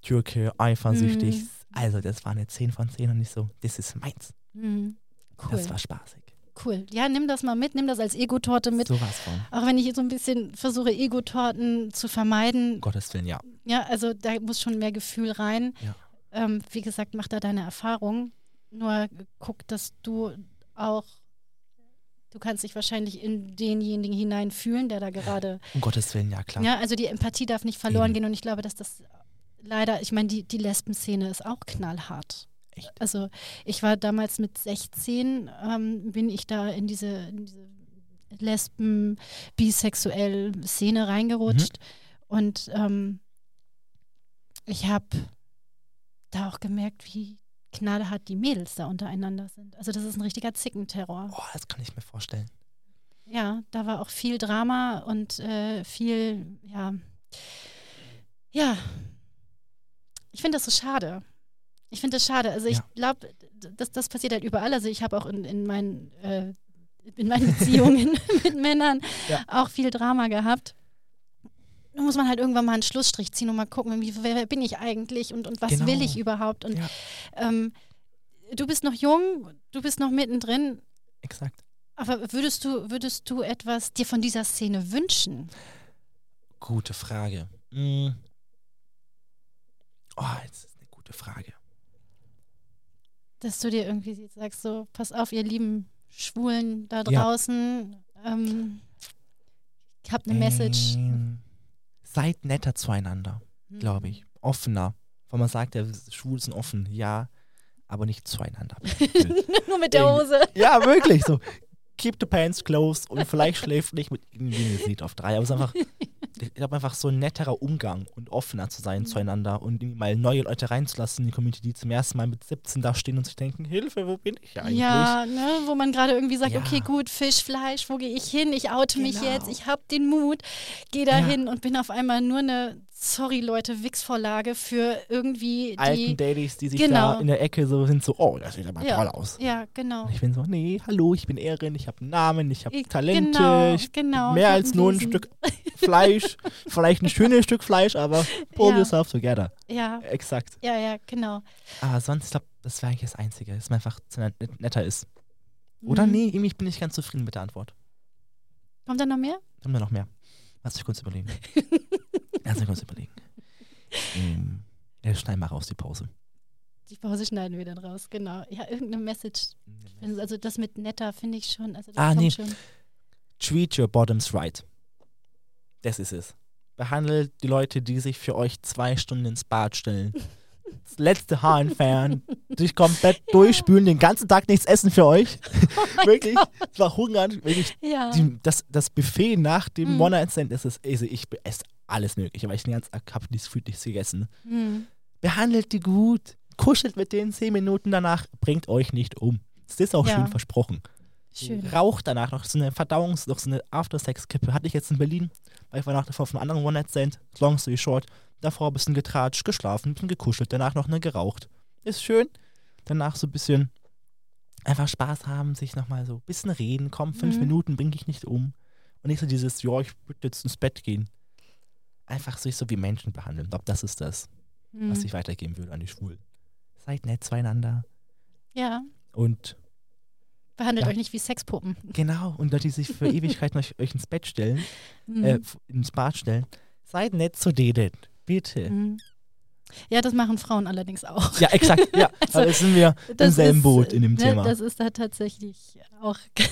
Türke, eifersüchtig. Mhm. Also, das war eine 10 von 10 und nicht so, das ist meins. Hm. Cool. Das war spaßig. cool. Ja, nimm das mal mit, nimm das als Ego-Torte mit. Sowas von. Auch wenn ich so ein bisschen versuche, Ego-Torten zu vermeiden. Um Gottes Willen, ja. Ja, also da muss schon mehr Gefühl rein. Ja. ähm, wie gesagt, mach da deine Erfahrung. Nur guck, dass du auch, du kannst dich wahrscheinlich in denjenigen hineinfühlen, der da gerade, Um Gottes Willen, ja klar. ja, also die Empathie darf nicht verloren Eben. gehen und ich glaube, dass das leider, ich meine, die, die Lesben-Szene ist auch knallhart. Echt? Also ich war damals mit 16, ähm, bin ich da in diese, in diese Lesben, bisexuell Szene reingerutscht und ähm, ich habe da auch gemerkt, wie knallhart die Mädels da untereinander sind. Also das ist ein richtiger Zickenterror. Oh, das kann ich mir vorstellen. Ja, da war auch viel Drama und äh, viel, ja, ja. Ich finde das so schade. Ich finde das schade. Also ich Ja. glaube, das, das passiert halt überall. Also ich habe auch in, in meinen äh, in meinen Beziehungen mit Männern Ja. auch viel Drama gehabt. Da muss man halt irgendwann mal einen Schlussstrich ziehen und mal gucken, wie, wer, wer bin ich eigentlich und, und was Genau. will ich überhaupt. Und Ja. ähm, du bist noch jung, du bist noch mittendrin, Exakt. aber würdest du, würdest du etwas dir von dieser Szene wünschen? Gute Frage. Mm. Oh, jetzt ist eine gute Frage. Dass du dir irgendwie sagst, so, pass auf, ihr lieben Schwulen da Ja. draußen, ähm, ich habe eine Message. Ähm, seid netter zueinander, Hm. glaube ich. Offener. Weil man sagt, ja, Schwul sind offen. Ja, aber nicht zueinander. Nur mit der. Hose. ja, wirklich so. Keep the pants closed und vielleicht schläft nicht mit irgendwie eine Lied auf drei. Aber es ist einfach, ich glaube einfach so ein netterer Umgang und offener zu sein Mhm. zueinander und mal neue Leute reinzulassen in die Community, die zum ersten Mal mit 17 da stehen und sich denken, Hilfe, wo bin ich eigentlich? Ja, ne, wo man gerade irgendwie sagt, Ja. okay, gut, Fisch, Fleisch, wo gehe ich hin? Ich oute mich Genau. jetzt, ich habe den Mut, gehe da Ja. hin und bin auf einmal nur eine, sorry Leute, Wix-Vorlage für irgendwie Alten die. Daddies, die sich Genau. da in der Ecke so sind, so, oh, das sieht aber Ja. toll aus. Ja, genau. Und ich bin so, nee, hallo, ich bin Erin, ich habe einen Namen, ich habe Talente, genau, ich genau, mehr als nur ein. Stück Fleisch, vielleicht ein schönes Stück Fleisch, aber pull Ja. yourself together. Ja, Exakt. ja, ja, genau. Aber sonst, ich glaube, das wäre eigentlich das Einzige, dass man einfach netter ist. Oder Mhm. nee, irgendwie bin ich ganz zufrieden mit der Antwort. Kommt da noch mehr? Haben wir noch mehr? Lass mich kurz überlegen. Lass kurz überlegen. Ähm, ja, schneiden mal raus die Pause. Die Pause schneiden wir dann raus, genau. Ja, irgendeine Message. Also das mit netter finde ich schon. Also das Ah, nee. schon. Treat your bottoms right. Das ist es. Behandelt die Leute, die sich für euch zwei Stunden ins Bad stellen. Das letzte Haar entfernen, sich komplett durchspülen, den ganzen Tag nichts essen für euch. wirklich, verhungern. Wirklich, Ja. die, das, das Buffet nach dem Mhm. One-Night-Stand ist es, also ich esse alles mögliche, weil ich den ganzen Tag habe nichts fühlt nichts gegessen. Hm. Behandelt die gut, kuschelt mit denen zehn Minuten danach, bringt euch nicht um. Das ist auch Ja. schön versprochen. Schön. Raucht danach noch so eine Verdauungs-, noch so eine After-Sex-Kippe. Hatte ich jetzt in Berlin, weil ich war nach davor von einem anderen One-Night-Stand, long story short. Davor ein bisschen getratscht, geschlafen, ein bisschen gekuschelt, danach noch eine geraucht. Ist schön. Danach so ein bisschen einfach Spaß haben, sich nochmal so ein bisschen reden. Komm, fünf Mhm. Minuten bringe ich nicht um. Und nicht so dieses, ja, ich würde jetzt ins Bett gehen. Einfach sich so wie Menschen behandeln. Ich glaube, das ist das, was Hm. ich weitergeben würde an die Schwulen. Seid nett zueinander. Ja. Und Behandelt Ja. euch nicht wie Sexpuppen. genau, und Leute, die sich für Ewigkeiten euch, euch ins Bett stellen, äh, f- ins Bad stellen, seid nett zu denen. Bitte. Hm. Ja, das machen Frauen allerdings auch. Ja, exakt. Ja, Also, also, sind wir im Das selben ist, Boot in dem ne, Thema. Das ist da tatsächlich auch ganz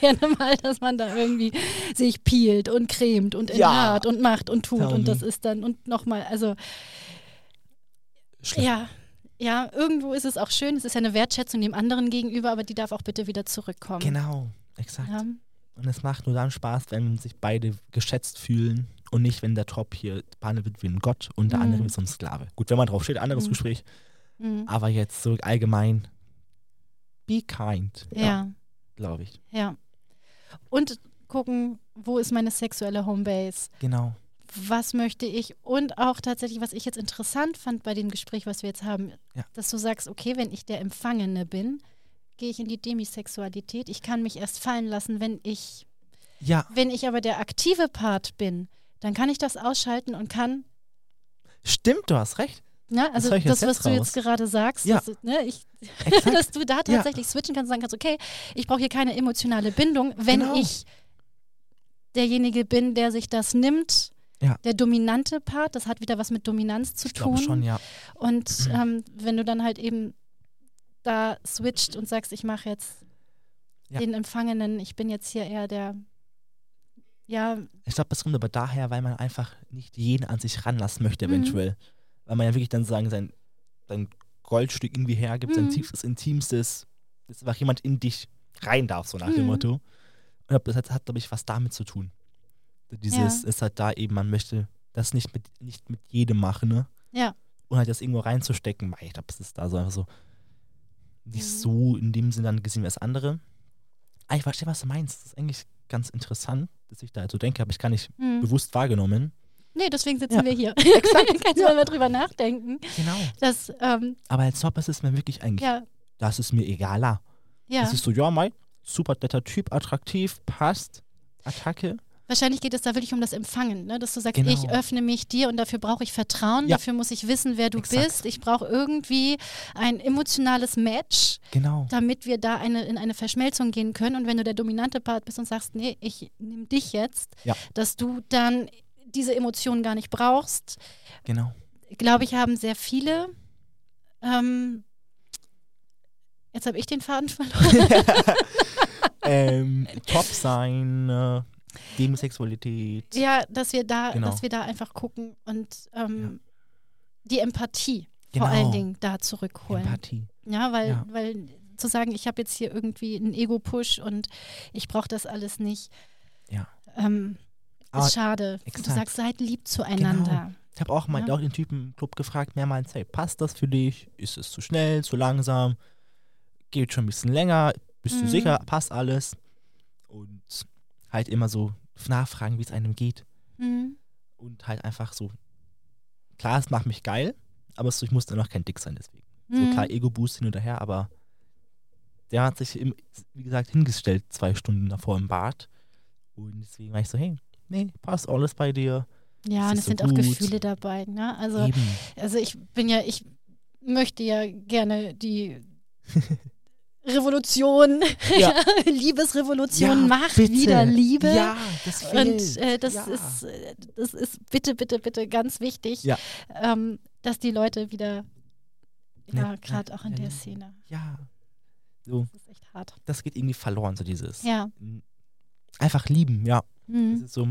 gerne mal, dass man da irgendwie sich peelt und cremt und Ja. enthaart und macht und tut. Tell Und das ist dann, und nochmal, also Schlimm. ja, ja, irgendwo ist es auch schön. Es ist ja eine Wertschätzung dem anderen gegenüber, aber die darf auch bitte wieder zurückkommen. Genau, exakt. Ja. Und es macht nur dann Spaß, wenn sich beide geschätzt fühlen und nicht, wenn der Top hier behandelt wird wie ein Gott und der Mhm. andere wie so ein Sklave. Gut, wenn man drauf steht, anderes Mhm. Gespräch. Mhm. Aber jetzt so allgemein, be kind. Ja, glaube ich. ja. Und gucken, wo ist meine sexuelle Homebase? Genau. was möchte ich und auch tatsächlich, was ich jetzt interessant fand bei dem Gespräch, was wir jetzt haben, Ja. dass du sagst, okay, wenn ich der Empfangene bin, gehe ich in die Demisexualität. Ich kann mich erst fallen lassen, wenn ich, Ja, wenn ich aber der aktive Part bin, dann kann ich das ausschalten und kann, stimmt, du hast recht. ne, also das, jetzt was du raus. jetzt gerade sagst, Ja. dass, ne, ich, dass du da tatsächlich switchen kannst und sagen kannst, okay, ich brauche hier keine emotionale Bindung, wenn Genau. ich derjenige bin, der sich das nimmt, Ja. Der dominante Part, das hat wieder was mit Dominanz zu Ich tun. schon, ja. Und ähm, wenn du dann halt eben da switcht und sagst, ich mache jetzt Ja. den Empfangenen, ich bin jetzt hier eher der, ja, Ich glaube, das kommt aber daher, weil man einfach nicht jeden an sich ranlassen möchte, Mhm. eventuell. Weil man ja wirklich dann sagen, sein, sein Goldstück irgendwie hergibt, sein Mhm. tiefstes, intimstes, dass einfach jemand in dich rein darf, so nach dem Mhm. Motto. Und das hat, hat glaube ich, was damit zu tun. Dieses Ja. ist halt da eben, man möchte das nicht mit, nicht mit jedem machen, ne? ja, Und halt das irgendwo reinzustecken, mei, ich glaube, das ist da so einfach so nicht Mhm. so in dem Sinne dann gesehen wie das andere. Ah, ich verstehe, was du meinst. Das ist eigentlich ganz interessant, dass ich da halt so denke, aber ich kann nicht hm. bewusst wahrgenommen. nee, deswegen sitzen Ja. wir hier. Kannst du Ja. mal drüber nachdenken, Genau. dass, ähm, Aber als Job ist es mir wirklich eigentlich, ja, das ist mir egaler. ja. Das ist so, ja, mein, super netter Typ, attraktiv, passt, Attacke. Wahrscheinlich geht es da wirklich um das Empfangen, ne? dass du sagst, Genau. ich öffne mich dir und dafür brauche ich Vertrauen, Ja. dafür muss ich wissen, wer du Exakt. bist. Ich brauche irgendwie ein emotionales Match, Genau. damit wir da eine, in eine Verschmelzung gehen können. Und wenn du der dominante Part bist und sagst, nee, ich nehme dich jetzt, Ja. dass du dann diese Emotionen gar nicht brauchst, Genau. glaube ich, haben sehr viele. Ähm, jetzt habe ich den Faden verloren. ähm, top sein, äh, Demosexualität. ja, dass wir da, Genau. dass wir da einfach gucken und ähm, die Empathie Genau. vor allen Dingen da zurückholen. Empathie. Ja, weil, Ja. weil zu sagen, ich habe jetzt hier irgendwie einen Ego-Push und ich brauche das alles nicht, Ja. ähm, Aber ist schade. Du exakt. sagst, seid lieb zueinander. Ich habe auch mal Ja. auch den Typen im Club gefragt, mehrmals, hey, passt das für dich? Ist es zu schnell, zu langsam? Geht schon ein bisschen länger? Bist du Mhm. sicher? Passt alles? Und halt immer so nachfragen, wie es einem geht. Mhm. Und halt einfach so, klar, es macht mich geil, aber so, ich muss dann noch kein Dick sein deswegen. So Mhm. klar, Ego-Boost hin und her, aber der hat sich, im, wie gesagt, hingestellt zwei Stunden davor im Bad. Und deswegen war ich so, hey, nee, passt alles bei dir. Ja, Das und es so sind auch gut. Gefühle dabei. Ne? Also, Eben. also ich bin ja, ich möchte ja gerne die Revolution, Ja. Liebesrevolution, Ja, macht bitte. wieder Liebe. Ja, das fehlt. Und äh, das, ja. ist, äh, das ist bitte, bitte, bitte ganz wichtig, ähm, dass die Leute wieder, ja, gerade auch in der. Szene. Ja. So, Das ist echt hart. das geht irgendwie verloren, so dieses. Ja. Einfach lieben, ja. Das Mhm. ist so,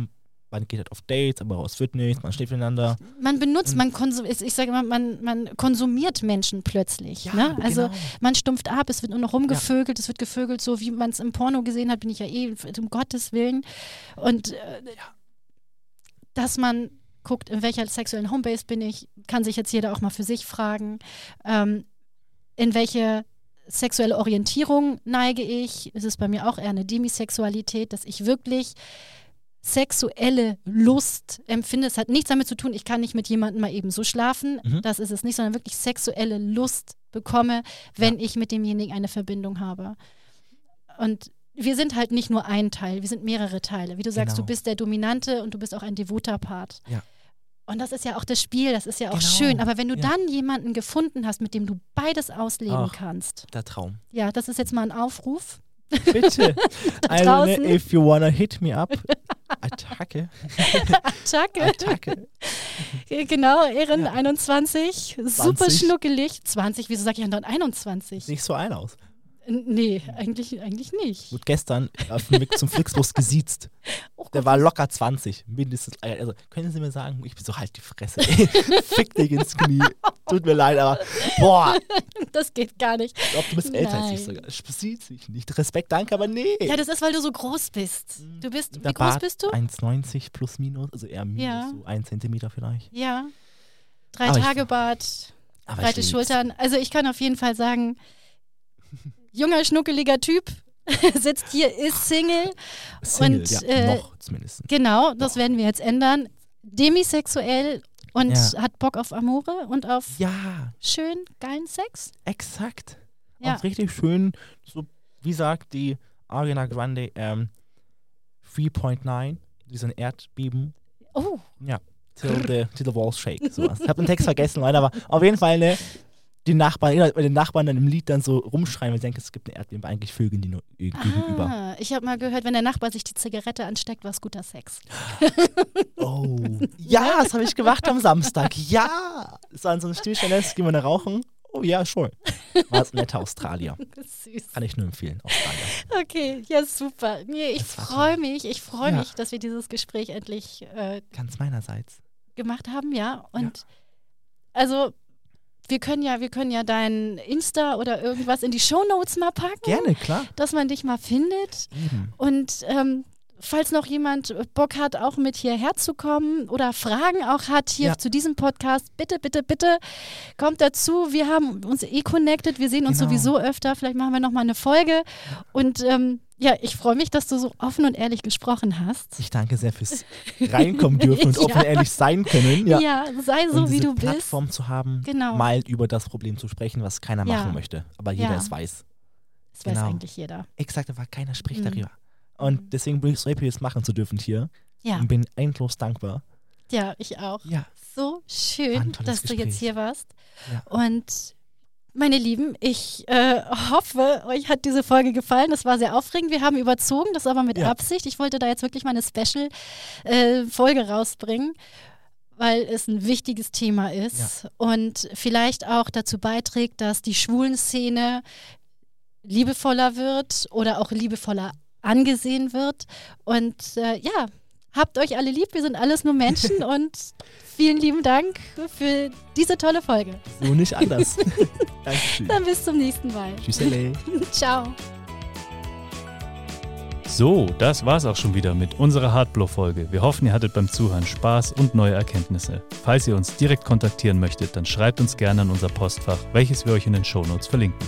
man geht halt auf Dates, aber es wird nichts, man steht miteinander. Man benutzt, man konsumiert, ich sage immer, man, man konsumiert Menschen plötzlich. Ja, ne? Also genau. man stumpft ab, es wird nur noch rumgevögelt, es wird gevögelt, so wie man es im Porno gesehen hat, bin ich ja eh, um Gottes Willen. Und äh, dass man guckt, in welcher sexuellen Homebase bin ich, kann sich jetzt jeder auch mal für sich fragen. Ähm, in welche sexuelle Orientierung neige ich? Es ist bei mir auch eher eine Demisexualität, dass ich wirklich sexuelle Lust empfinde. Es hat nichts damit zu tun, ich kann nicht mit jemandem mal eben so schlafen. Mhm. Das ist es nicht, sondern wirklich sexuelle Lust bekomme, wenn ich mit demjenigen eine Verbindung habe. Und wir sind halt nicht nur ein Teil, wir sind mehrere Teile. Wie du sagst, Genau. du bist der Dominante und du bist auch ein devoter Part. Ja. Und das ist ja auch das Spiel, das ist ja auch Genau. schön. Aber wenn du Ja. dann jemanden gefunden hast, mit dem du beides ausleben Ach. kannst, Der Traum. ja, das ist jetzt mal ein Aufruf. Bitte. ne, if you wanna hit me up. Attacke. Attacke. Attacke. genau, Ehren Ja. 21, super 20. schnuckelig. 20, wieso sag ich dann 21? Nicht so ein aus. Nee, eigentlich, eigentlich nicht. Wurde gestern auf dem Weg zum Flixbus gesiezt. Oh Der war locker 20, mindestens. Also, können Sie mir sagen, ich bin so halt die Fresse. ey. Fick dich ins Knie. Tut mir leid, aber boah, das geht gar nicht. ich glaub, du bist älter als ich Nein. sogar. Sieht sich nicht. Respekt, danke, aber nee. Ja, das ist, weil du so groß bist. Du bist, Der wie groß Bart bist du? 1,90 plus minus, also eher minus Ja. so ein Zentimeter vielleicht. Ja. Drei Aber ich- Tage Bart, Aber breite ich. Schultern. Also ich kann auf jeden Fall sagen, junger, schnuckeliger Typ sitzt hier, ist Single. Single, und, ja, äh, noch zumindest. Genau, das werden wir jetzt ändern. Demisexuell und Ja. hat Bock auf Amore und auf Ja, schön geilen Sex. exakt. Ja. Auch richtig schön, so wie sagt die Ariana Grande, ähm, 3.9, diesen Erdbeben. Oh, Ja, till the, till the walls shake. Sowas. Ich habe den Text vergessen, leider, aber auf jeden Fall, ne, den Nachbarn, ja, den Nachbarn dann im Lied dann so rumschreien, weil sie denken, es gibt eine Erdbeben, eigentlich vögeln die nur äh, gegenüber. Ah, ich habe mal gehört, wenn der Nachbar sich die Zigarette ansteckt, war es guter Sex. Oh. Ja, das habe ich gemacht am Samstag. Ja. Es war in so einem Stillstand, gehen wir da rauchen. Oh ja, schon. War es netter Australier. Süß. Kann ich nur empfehlen, Australier. Okay, ja, super. Nee, ich freue mich, ich freue Ja. mich, dass wir dieses Gespräch endlich äh, Ganz meinerseits. gemacht haben, ja. Und also wir können ja, wir können ja dein Insta oder irgendwas in die Shownotes mal packen, Gerne, klar. dass man dich mal findet. Eben. Und ähm, falls noch jemand Bock hat, auch mit hierher zu kommen oder Fragen auch hat hier Ja. zu diesem Podcast, bitte, bitte, bitte kommt dazu. Wir haben uns eh connected, wir sehen uns Genau. sowieso öfter. Vielleicht machen wir noch mal eine Folge. Und ähm, ja, ich freue mich, dass du so offen und ehrlich gesprochen hast. Ich danke sehr fürs Reinkommen dürfen und Ja. offen und ehrlich sein können. Ja. Ja, sei so, wie du bist. Plattform zu haben, Genau. mal über das Problem zu sprechen, was keiner Ja. machen möchte. Aber jeder es weiß. Das weiß genau. eigentlich jeder. Exakt, aber keiner spricht Mhm. darüber. Und deswegen bin ich so happy, das machen zu dürfen hier. Ja, Und bin endlos dankbar. ja, ich auch. Ja. So schön, dass du jetzt Gespräch. hier warst. Ja. Und meine Lieben, ich äh, hoffe, euch hat diese Folge gefallen. Das war sehr aufregend. Wir haben überzogen, das aber mit Ja. Absicht. Ich wollte da jetzt wirklich mal eine Special-Folge rausbringen, weil es ein wichtiges Thema ist und vielleicht auch dazu beiträgt, dass die Schwulenszene liebevoller wird oder auch liebevoller angesehen wird. Und äh, ja, habt euch alle lieb, wir sind alles nur Menschen und vielen lieben Dank für diese tolle Folge. So nicht anders. Dankeschön. Dann bis zum nächsten Mal. Tschüss. Ciao. So, das war's auch schon wieder mit unserer Hardblow-Folge. Wir hoffen, ihr hattet beim Zuhören Spaß und neue Erkenntnisse. Falls ihr uns direkt kontaktieren möchtet, dann schreibt uns gerne an unser Postfach, welches wir euch in den Shownotes verlinken.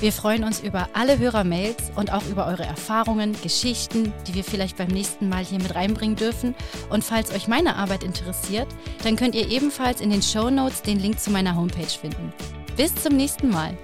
Wir freuen uns über alle Hörermails und auch über eure Erfahrungen, Geschichten, die wir vielleicht beim nächsten Mal hier mit reinbringen dürfen. Und falls euch meine Arbeit interessiert, dann könnt ihr ebenfalls in den Shownotes den Link zu meiner Homepage finden. Bis zum nächsten Mal.